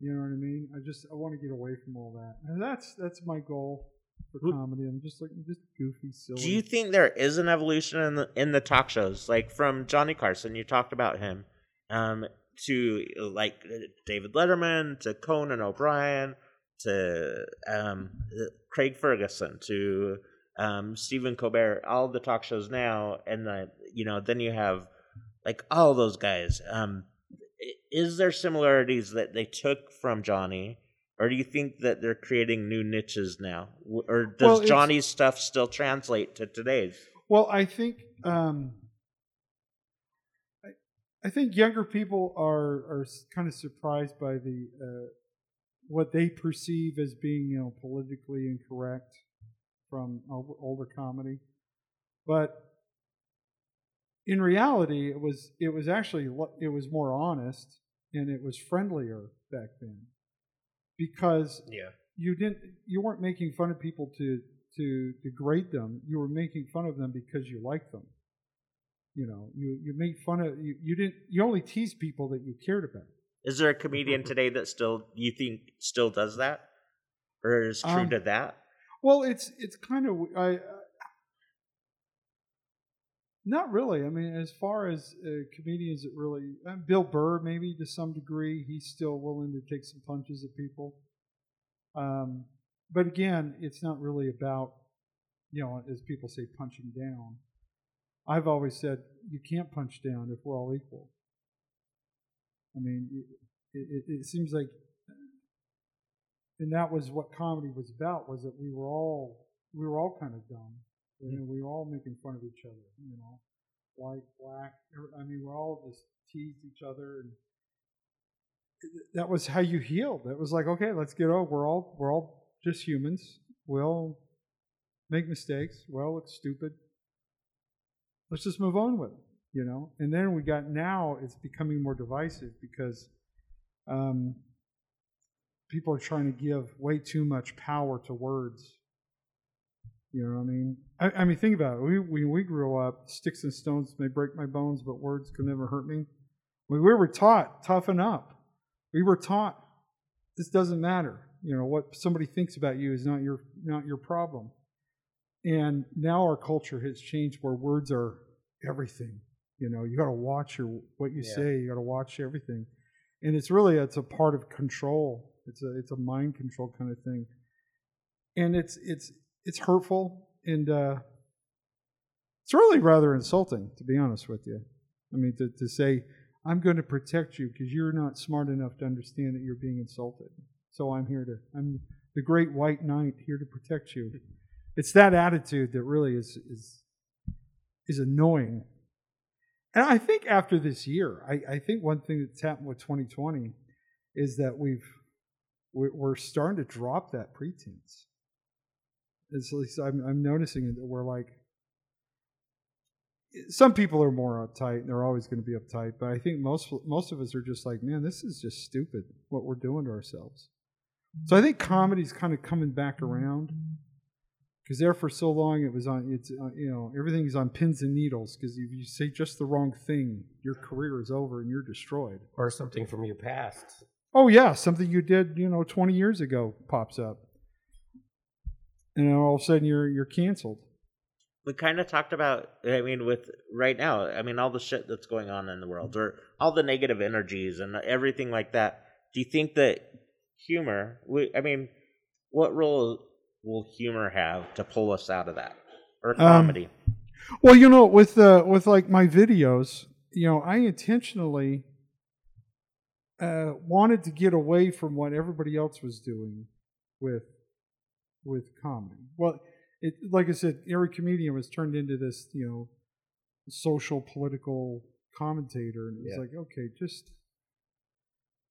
You know what I mean? I just I want to get away from all that, and that's that's my goal for Who- comedy. I'm just like just goofy, silly. Do you think there is an evolution in the in the talk shows, like from Johnny Carson? You talked about him, um, to like David Letterman, to Conan O'Brien, to um, Craig Ferguson, to um, Stephen Colbert. All the talk shows now, and the, you know, then you have like all those guys. Um, is there similarities that they took from Johnny? Or do you think that they're creating new niches now? Or does Well, Johnny's stuff still translate to today's? Well, I think um, I, I think younger people are are kind of surprised by the uh, what they perceive as being you know politically incorrect from older comedy, but in reality, it was it was actually it was more honest and it was friendlier back then. Because yeah. you didn't you weren't making fun of people to to degrade them. You were making fun of them because you liked them. You know you you made fun of you, you didn't you only teased people that you cared about. Is there a comedian today that still you think still does that, or is true Um, to that? well it's it's kind of I- not really. I mean as far as uh, comedians it really uh, bill burr maybe to some degree he's still willing to take some punches at people. Um, but again it's not really about you know as people say punching down. I've always said you can't punch down if we're all equal. I mean it, it, it seems like and that was what comedy was about was that we were all we were all kind of dumb you know, we were all making fun of each other you know white black i mean we're all just teased each other and that was how you healed. It was like okay let's get over we're all we're all just humans. We all make mistakes. Well it's stupid. Let's just move on with it you know? And then we got now it's becoming more divisive because um, people are trying to give way too much power to words. You know what I mean? I, I mean, think about it. We, when we grew up, sticks and stones may break my bones, but words could never hurt me. We, we were taught toughen up. We were taught this doesn't matter. You know what somebody thinks about you is not your not your problem. And now our culture has changed where words are everything. You know, you got to watch your what you Yeah. say. You got to watch everything, and it's really it's a part of control. It's a it's a mind control kind of thing, and it's it's it's hurtful and uh, it's really rather insulting, to be honest with you. I mean, to to say I'm going to protect you because you're not smart enough to understand that you're being insulted. So I'm here to I'm the great white knight here to protect you. It's that attitude that really is is is annoying. And I think after this year, I, I think one thing that's happened with 2020 is that we've we're, we're starting to drop that pretense. It's at least I'm, I'm noticing it that we're like some people are more uptight and they're always going to be uptight, but I think most most of us are just like, man, this is just stupid what we're doing to ourselves. So I think comedy's kind of coming back around because there for so long it was on it's uh, you know everything's on pins and needles because if you say just the wrong thing, your career is over and you're destroyed. Or something from your past. Oh yeah, something you did you know 20 years ago pops up, and then all of a sudden you're you're canceled. we kind of talked about i mean with right now i mean all the shit that's going on in the world or all the negative energies and everything like that do you think that humor we, i mean what role will humor have to pull us out of that or Um, comedy Well, you know, with uh, with like my videos, you know, I intentionally uh, wanted to get away from what everybody else was doing with with comedy. Well, it like I said, every comedian was turned into this, you know, social political commentator, and it was Yeah. like, okay, just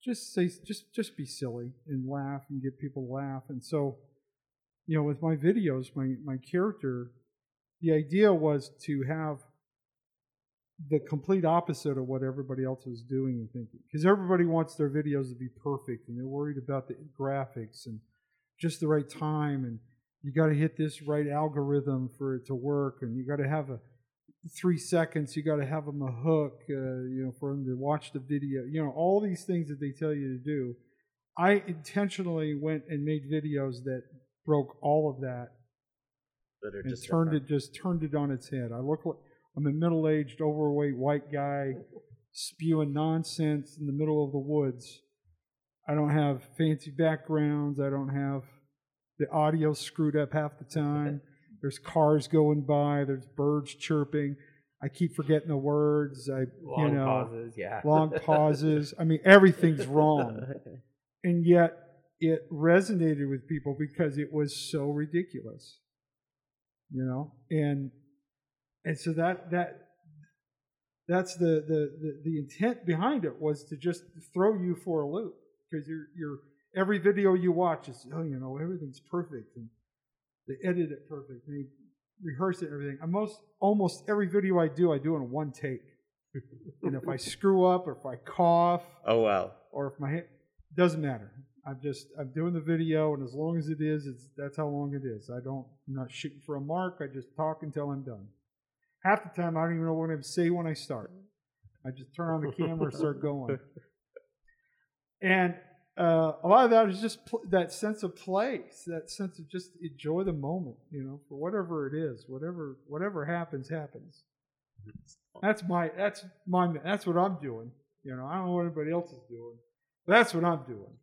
just say just just be silly and laugh and get people to laugh, and so. You know, with my videos, my, my character the idea was to have the complete opposite of what everybody else was doing and thinking. Because everybody wants their videos to be perfect and they're worried about the graphics and just the right time and you got to hit this right algorithm for it to work and you got to have a three seconds you got to have them a hook uh, you know for them to watch the video you know all these things that they tell you to do i intentionally went and made videos that broke all of that that are and just turned different. it just turned it on its head. I look like I'm a middle-aged, overweight white guy spewing nonsense in the middle of the woods. I don't have fancy backgrounds. I don't have the audio screwed up half the time. There's cars going by. There's birds chirping. I keep forgetting the words. I Long you know pauses, yeah. long pauses. I mean everything's wrong and yet it resonated with people because it was so ridiculous you know and and so that that that's the the the, the intent behind it was to just throw you for a loop because you're you're every video you watch is oh you know everything's perfect and they edit it perfect they rehearse it and everything I most almost every video i do i do in one take and if i screw up or if i cough oh well or if my hand doesn't matter. I'm just I'm doing the video, and as long as it is, it's that's how long it is. I don't I'm not shooting for a mark. I just talk until I'm done. Half the time, I don't even know what I'm say when I start. I just turn on the camera and start going. And uh, a lot of that is just pl- that sense of play, that sense of just enjoy the moment, you know, for whatever it is, whatever whatever happens, happens. That's my that's my that's what I'm doing. You know, I don't know what anybody else is doing. But that's what I'm doing.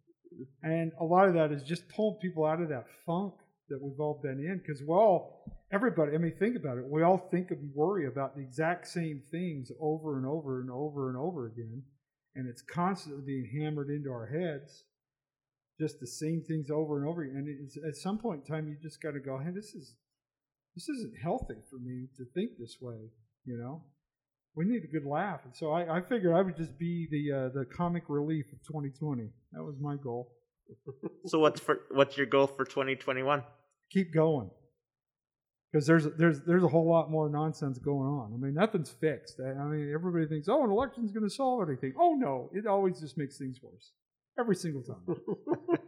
And a lot of that is just pulling people out of that funk that we've all been in because we're all everybody. I mean, think about it. We all think and worry about the exact same things over and over and over and over again, and it's constantly being hammered into our heads. Just the same things over and over again. And it's, at some point in time, you just got to go, "Hey, this is this isn't healthy for me to think this way." You know, we need a good laugh, and so I, I figured I would just be the uh, the comic relief of 2020. That was my goal. so what's for what's your goal for 2021 Keep going, because there's there's there's a whole lot more nonsense going on. I mean, nothing's fixed. I, mean, everybody thinks, oh, an election's going to solve everything. Oh no, it always just makes things worse every single time.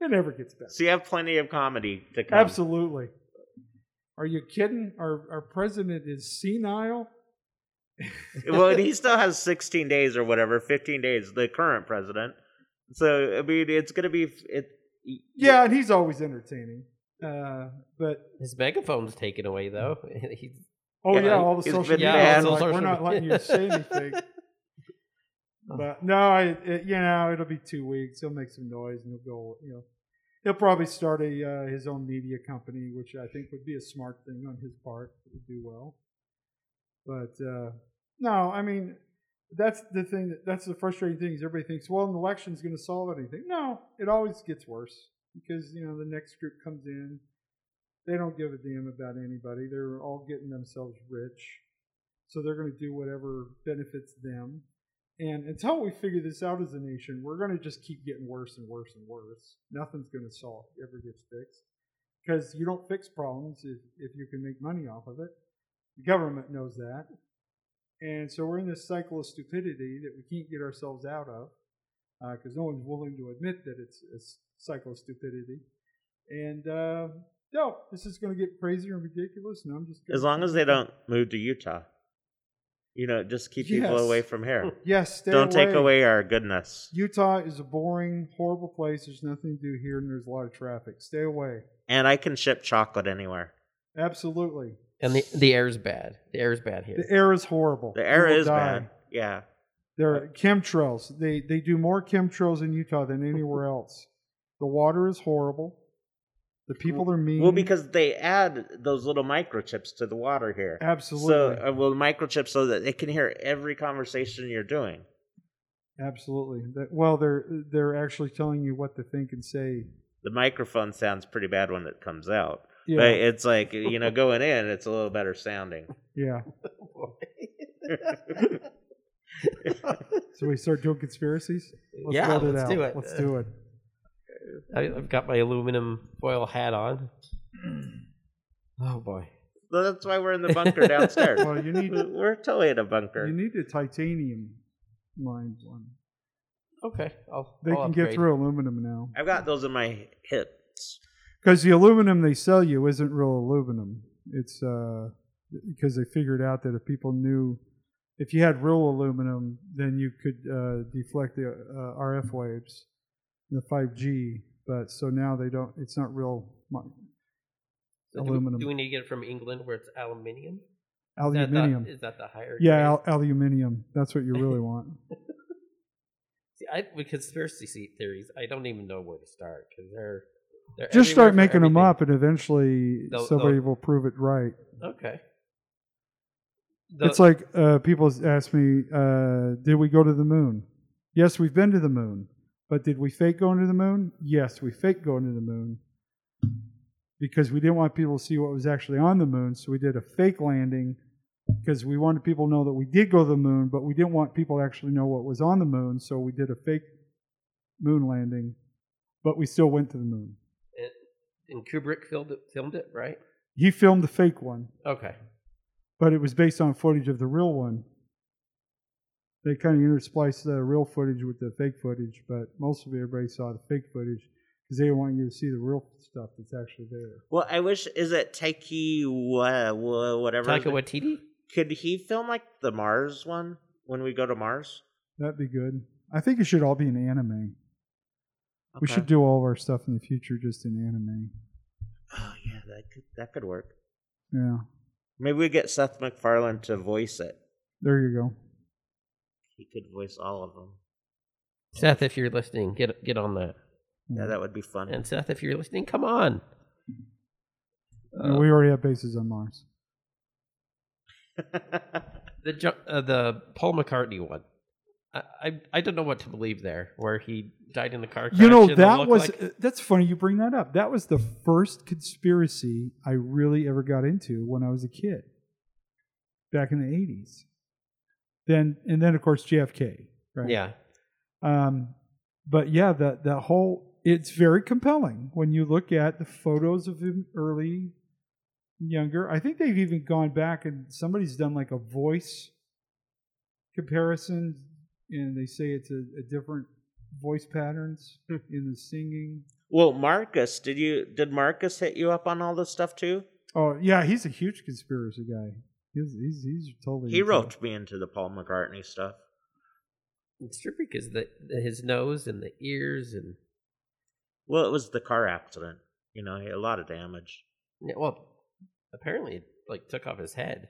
it never gets better. so you have plenty of comedy to come Absolutely. Are you kidding? Our our president is senile. well he still has 16 days or whatever 15 days the current president So I mean, it's gonna be it. Yeah, and he's always entertaining. Uh, but His megaphone's taken away though. He's oh Yeah, yeah, all the he's social media. banned. like, Social we're not letting you say anything. But no, I it, you know it'll be two weeks. He'll make some noise and he'll go. You know, he'll probably start a uh, his own media company, which I think would be a smart thing on his part. It would do well. But uh, no, I mean that's the thing. That, that's the frustrating thing is everybody thinks, well, an election's going to solve anything. No, it always gets worse because you know the next group comes in. They don't give a damn about anybody. They're all getting themselves rich, so they're going to do whatever benefits them. And until we figure this out as a nation, we're going to just keep getting worse and worse and worse. Nothing's going to solve ever gets fixed because you don't fix problems if, if you can make money off of it. The government knows that. And so we're in this cycle of stupidity that we can't get ourselves out of uh, because no one's willing to admit that it's a s- cycle of stupidity. And uh, no, this is going to get crazier and ridiculous. And I'm just gonna As long as they don't move to Utah, you know, just keep people away from here. yes, stay don't take away our goodness. Utah is a boring, horrible place. There's nothing to do here, and there's a lot of traffic. Stay away. And I can ship chocolate anywhere. Absolutely. and the the air is bad. The air is bad here. The air is horrible. The air You will is die. bad. Yeah. There are chemtrails. They they do more chemtrails in Utah than anywhere else. The water is horrible. The people are mean. Well, because they add those little microchips to the water here. absolutely, So, uh, well, microchips so that they can hear every conversation you're doing. absolutely. That, well, they're they're actually telling you what to think and say. The microphone sounds pretty bad when it comes out, Yeah, but it's like you know, going in, it's a little better sounding. yeah. So we start doing conspiracies. Let's Yeah, let it let's out. do it. Let's do it. I, I've got my aluminum foil hat on. Oh boy. So that's why we're in the bunker downstairs. Well, you need we're totally in a bunker. you need a titanium lined one. Okay, I'll. They I'll can get through aluminum now. I've got those in my hips. Because the aluminum they sell you isn't real aluminum. It's uh, because they figured out that if people knew, if you had real aluminum, then you could uh, deflect the uh, RF waves, the 5G. But so now they don't. It's not real So do we- aluminum. Do we need to get it from England where it's aluminium? Is that the- aluminium. Is that the higher? Yeah, al- aluminium. That's what you really want. See, I, with conspiracy theories, I don't even know where to start because they're, they're Just start making them up, and eventually They'll- somebody they'll- will prove it right. Okay. It's like uh, people ask me, uh, "Did we go to the moon?" Yes, we've been to the moon. But did we fake going to the moon? Yes, we fake going to the moon because we didn't want people to see what was actually on the moon. So we did a fake landing because we wanted people to know that we did go to the moon, but we didn't want people to actually know what was on the moon. So we did a fake moon landing, but we still went to the moon. it- and Kubrick filmed it, filmed it, right? He filmed the fake one. Okay. but it was based on footage of the real one. They kind of interspliced the real footage with the fake footage, but most of everybody saw the fake footage because they want you to see the real stuff that's actually there. Well, I wish is it Taiki wha- wha- whatever. his Taika Waititi. Could he film like the Mars one when we go to Mars? That'd be good. I think it should all be in anime. We should do all of our stuff in the future just in anime. Oh yeah, that could that could work. Yeah, Maybe we get Seth MacFarlane to voice it. there you go. He could voice all of them. Seth, if you're listening, get get on that. Yeah, that would be fun. And Seth, if you're listening, come on. And we already have bases on Mars. The Jo- uh, the Paul McCartney one. I, I I don't know what to believe there, where he died in the car crash. You know that was like- that's funny you bring that up. That was the first conspiracy I really ever got into when I was a kid, back in the eighties. Then and then of course JFK, right? yeah. Um, but yeah, that that whole it's very compelling when you look at the photos of him early, younger. I think they've even gone back and somebody's done like a voice comparison, and they say it's a, a different voice patterns in the singing. well, Marcus, did you did Marcus hit you up on all this stuff too? Oh yeah, he's a huge conspiracy guy. He's he's, he's totally He into roped me into the Paul McCartney stuff. It's trippy because the his nose and the ears and Well, it was the car accident. You know, he had a lot of damage. yeah, well, apparently it like took off his head.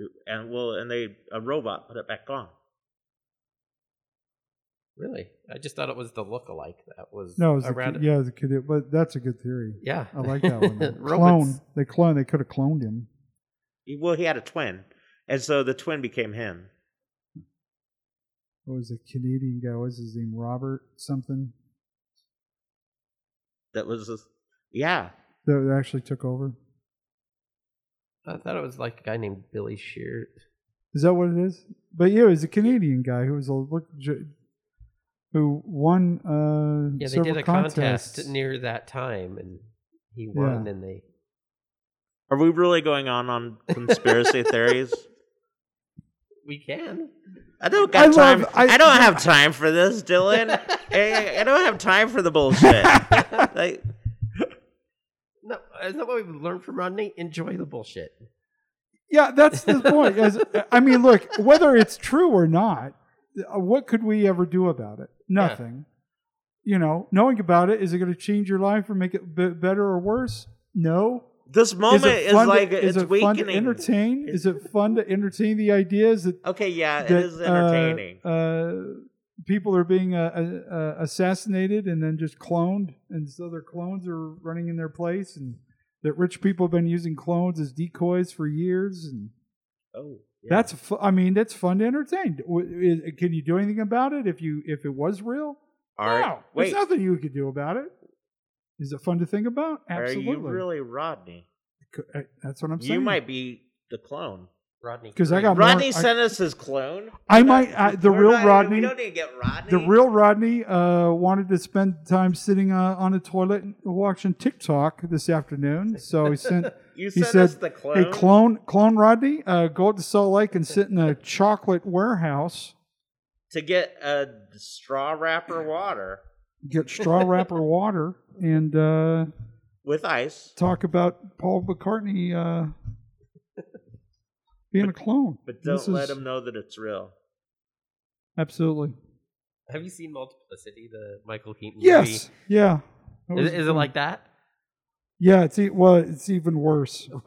Uh, and well, and they a robot put it back on. Really, I just thought it was the look-alike that was No, it was the around. kid, yeah, it was the kid. But that's a good theory. yeah, I like that one. Clone. They clone. They could have cloned him. He- Well, he had a twin, and so the twin became him. What was the Canadian guy? What was his name? Robert something. That was, his- yeah. That actually took over. I thought it was like a guy named Billy Shear. Is that what it is? But yeah, it was a Canadian guy who was a look who won. Uh, Yeah, they did a contests. contest near that time, and he won. And they Are we really going on on conspiracy theories? we can. I don't I got time. love- I, I- don't have time for this, Dylan. I, I don't have time for the bullshit. like, No, is that what we've learned from Rodney? Enjoy the bullshit. Yeah, that's the point. As- I mean, look, whether it's true or not, uh, what could we ever do about it? Nothing. You know, knowing about it, is it going to change your life or make it b- better or worse? No. This moment is, it is, like to, is it's it fun to entertain? Is it fun to entertain the ideas that Okay, yeah, it that, is entertaining. Uh, uh, people are being uh, uh, uh, assassinated and then just cloned, and so their clones are running in their place, and that rich people have been using clones as decoys for years, and oh, yeah. that's fu- I mean that's fun to entertain. Can you do anything about it if you if it was real? all right. no, Wait, there's nothing you could do about it. Is it fun to think about? Absolutely. are you really Rodney? Uh, That's what I'm saying. You might be the clone. Rodney. Because I King. got more- Rodney I- sent us his clone. I We're might- not- I- the real not- Rodney- We don't need to get Rodney. The real Rodney uh, wanted to spend time sitting uh, on a toilet watching TikTok this afternoon, so he sent. You he sent said, us the clone. "Hey, clone, clone Rodney, uh, go to Salt Lake and sit in a chocolate warehouse, to get a straw wrapper water get straw wrapper water, and uh, with ice, talk about Paul McCartney uh, being a clone." but don't let is- him know that it's real. Absolutely. Have you seen Multiplicity, the Michael Keaton Yes. Yeah. That movie? Is, is it like that? Yeah. It's e- well. It's even worse.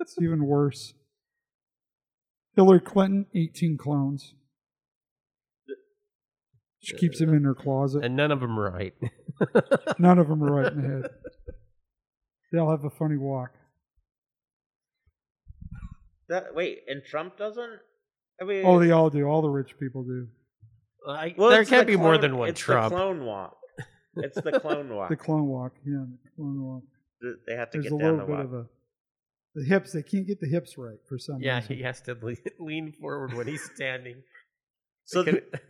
It's even worse. Hillary Clinton, 18 clones. She keeps them in her closet. and none of them are right. None of them are right in the head. They all have a funny walk. That wait, and Trump doesn't. I mean, Oh, they all do. All the rich people do. I, well, there can't the be more than one it's Trump. the clone walk. It's the clone walk. The clone walk. Yeah, the clone walk. they have to There's get a down little the bit walk. of a. The hips, they can't get the hips right for some reason. yeah, reason. he has to lean, lean forward when he's standing. so Can- the,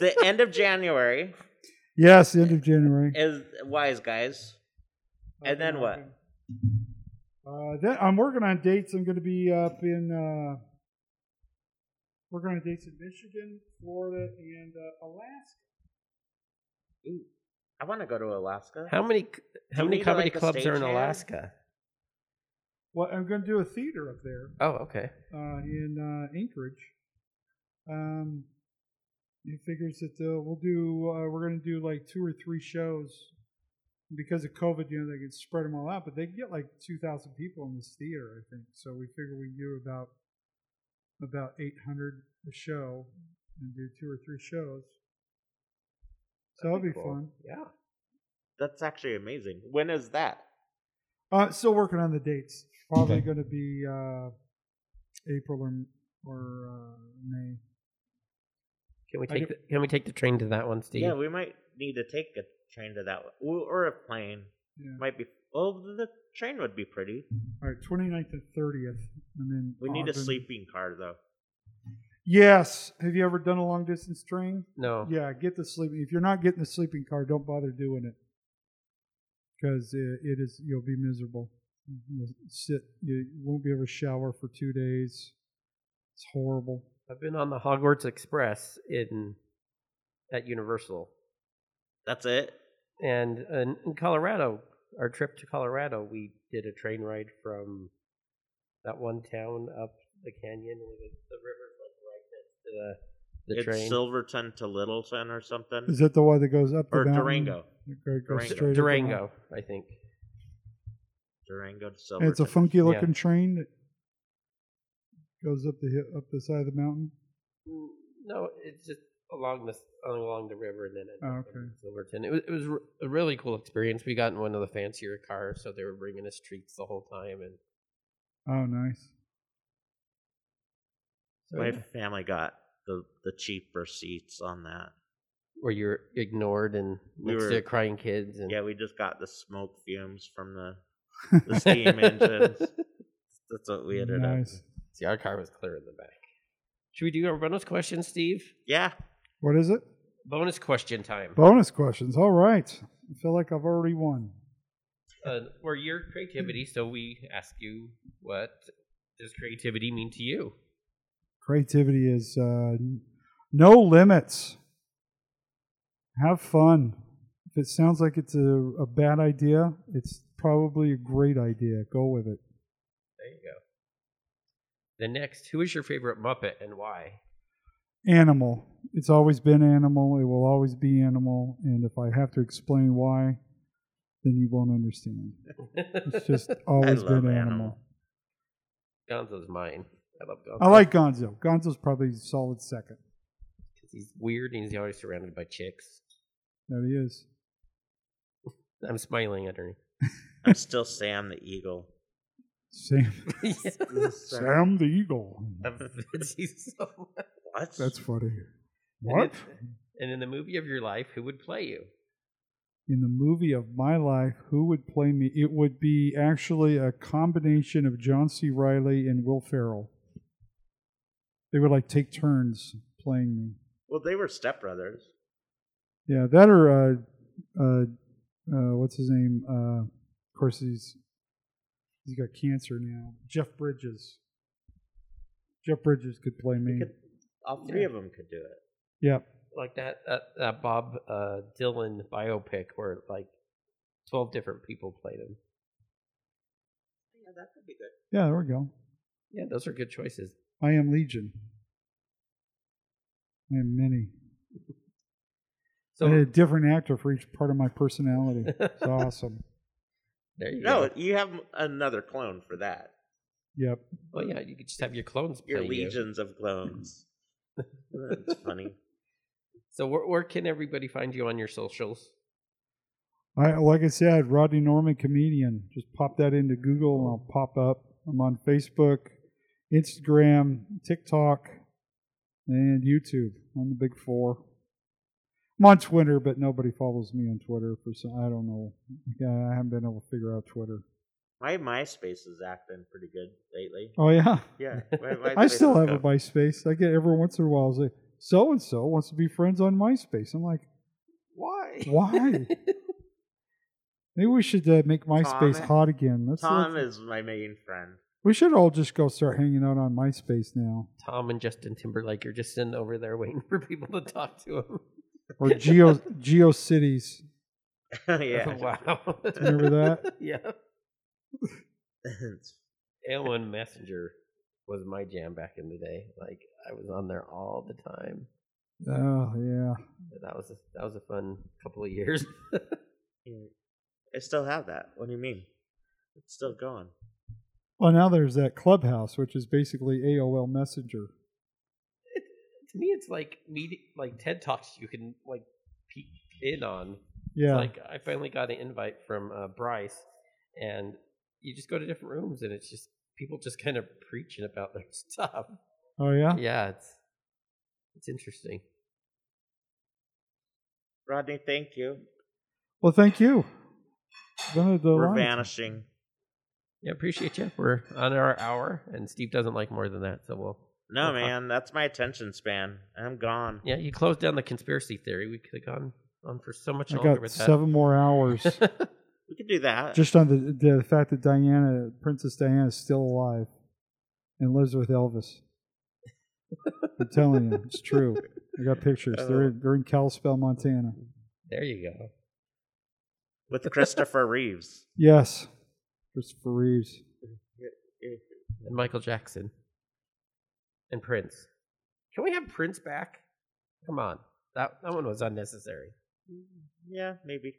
the end of January Yes, the end of January. is wise guys. And then what? Uh, then I'm working on dates. I'm going to be up in uh, working on dates in Michigan, Florida, and uh, Alaska. Ooh, I want to go to Alaska. how many how many comedy like, clubs are in stagehand? Alaska? Well, I'm going to do a theater up there Oh, okay. uh, in uh, Anchorage. Um, he figures that uh, we'll do. Uh, we're going to do like two or three shows because of COVID. You know, they can spread them all out, but they can get like two thousand people in this theater. I think so. We figure we do about about eight hundred a show and do two or three shows. So that'll be Cool. fun. Yeah. That's actually amazing. When is that? Uh, still working on the dates. Probably Okay. going to be uh, April or or uh, May. Can we take the, can we take the train to that one, Steve? Yeah, we might need to take a train to that one, or or a plane. Yeah. Might be. Well, the train would be pretty. All right, 29th and 30th, and then We need a sleeping car though. Yes. Have you ever done a long distance train? No. Yeah, get the sleeping. If you're not getting the sleeping car, don't bother doing it because it, it is you'll be miserable. You'll sit. You won't be able to shower for two days. It's horrible. I've been on the Hogwarts Express in at Universal, That's it. and in, in Colorado, our trip to Colorado, we did a train ride from that one town up the canyon where the, the river's like right next to the The it's train. Silverton to Littleton or something. Is that the one that goes up the or mountain? Durango. It goes Durango. straight up the Durango, mountain? I think. Durango to And Silverton. it's a funky Yeah. looking train that goes up the hill, up the side of the mountain. Mm, No, it's just along the along the river, and then it, Oh, okay. Silverton. It was it was r- a really cool experience. We got in one of the fancier cars, so they were bringing us treats the whole time, and Oh, nice. so My yeah, family got the the cheaper seats on that. where you're ignored and We next were- to crying kids, and Yeah, we just got the smoke fumes from the the steam engines. That's what we ended up. Nice. See, our car was clear in the back. Should we do our bonus question, Steve? Yeah, What is it? Bonus question time. Bonus questions. All right. I feel like I've already won. Uh, we're your creativity, so we ask you, what does creativity mean to you? Creativity is uh, no limits. Have fun. If it sounds like it's a, a bad idea, it's probably a great idea. Go with it. There. The next, who is your favorite Muppet and why? Animal. It's always been animal. It will always be animal. And if I have to explain why, then you won't understand. It's just always love been Animal. animal. Gonzo's mine. I love Gonzo. I like Gonzo. Gonzo's probably solid second. 'Cause he's weird and he's always surrounded by chicks. That he is. I'm smiling at her. I'm still Sam the Eagle. Sam, yeah. Sam the Eagle. That fits you so much. What? That's funny. What? And in the movie of your life, who would play you? In the movie of my life, who would play me? It would be actually a combination of John C. Reilly and Will Ferrell. They would like take turns playing me. well, they were stepbrothers. Yeah, that or uh, uh, uh, what's his name? Uh, of course, he's he's got cancer now. Jeff Bridges. Jeff Bridges could play me. Could, all three Yeah. of them could do it. Yeah, Like that that, that Bob uh, Dylan biopic where like twelve different people played him. Yeah, that could be good. yeah. There we go. Yeah, those are good choices. I am Legion. I am many. So I had a different actor for each part of my personality. It's awesome. There you No, go. you have another clone for that. Yep. Well, yeah, you could just have your clones play Your you. legions of clones. That's funny. So where, where can everybody find you on your socials? I like I said, Rodney Norman comedian. Just pop that into Google and I'll pop up. I'm on Facebook, Instagram, TikTok, and YouTube. On the big four. I'm on Twitter, but nobody follows me on Twitter for some. I don't know. Yeah, I haven't been able to figure out Twitter. My MySpace is acting pretty good lately. Oh yeah, Yeah, I still is have a good. MySpace. I get every once in a while. Say so and so wants to be friends on MySpace. I'm like, Why? why? Maybe we should uh, make MySpace Tom- hot again. Let's, Tom let's- is my main friend. we should all just go start hanging out on MySpace now, Tom and Justin Timberlake are just sitting over there waiting for people to talk to him. Or Geo GeoCities. yeah. wow. Remember that? yeah. AOL Messenger was my jam back in the day. Like I was on there all the time. Oh yeah. That was a, that was a fun couple of years. I still have that. What do you mean? It's still going. Well, now there's that Clubhouse, which is basically AOL Messenger. To me, it's like meeting, like TED Talks. You can like peek in on. Yeah. Like I finally got an invite from uh, Bryce, and you just go to different rooms, and it's just people just kind of preaching about their stuff. oh yeah. Yeah, it's it's interesting. Rodney, thank you. Well, thank you. We're delight. vanishing. Yeah, appreciate you. We're on our hour, and Steve doesn't like more than that, so we'll. No, We'll man, that's my attention span. I'm gone. Yeah, you closed down the conspiracy theory. We could have gone on for so much I longer got with seven more hours. We could do that. just on the the fact that Diana, Princess Diana, is still alive and lives with Elvis. I'm telling you, it's true. I got pictures. They're oh. they're in Kalispell, Montana. there you go. With Christopher Reeves. Yes, Christopher Reeves. And Michael Jackson. And Prince. Can we have Prince back? Come on, that that one was unnecessary. Yeah, maybe.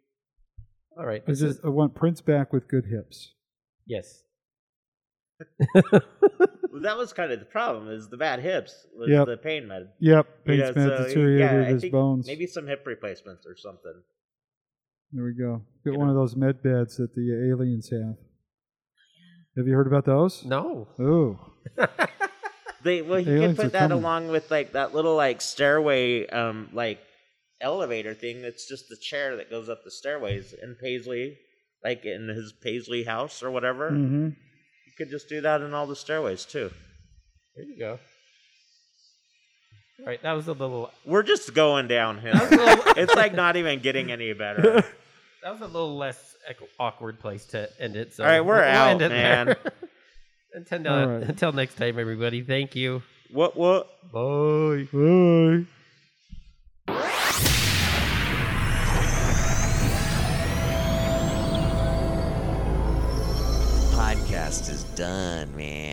All right, I just is- I want Prince back with good hips. yes. Well, that was kind of the problem. Is the bad hips was Yep. the pain med. Yep, You pain know, med so, deteriorated yeah, his bones. Maybe some hip replacements or something. There we go. Get You one know. of those med beds that the aliens have. Have you heard about those? No. Oh, They well, you Aliens can put that coming. along with like that little like stairway, um, like elevator thing. That's just the chair that goes up the stairways in Paisley, like in his Paisley house or whatever. hmm You could just do that in all the stairways too. There you go. All right, that was a little. We're just going downhill. That was a little, it's like not even getting any better. that was a little less awkward place to end it. So All right, we're we'll out, end it there. man. until, All uh, right. until next time, everybody. Thank you. what? What? Bye. Bye. Podcast is done, man.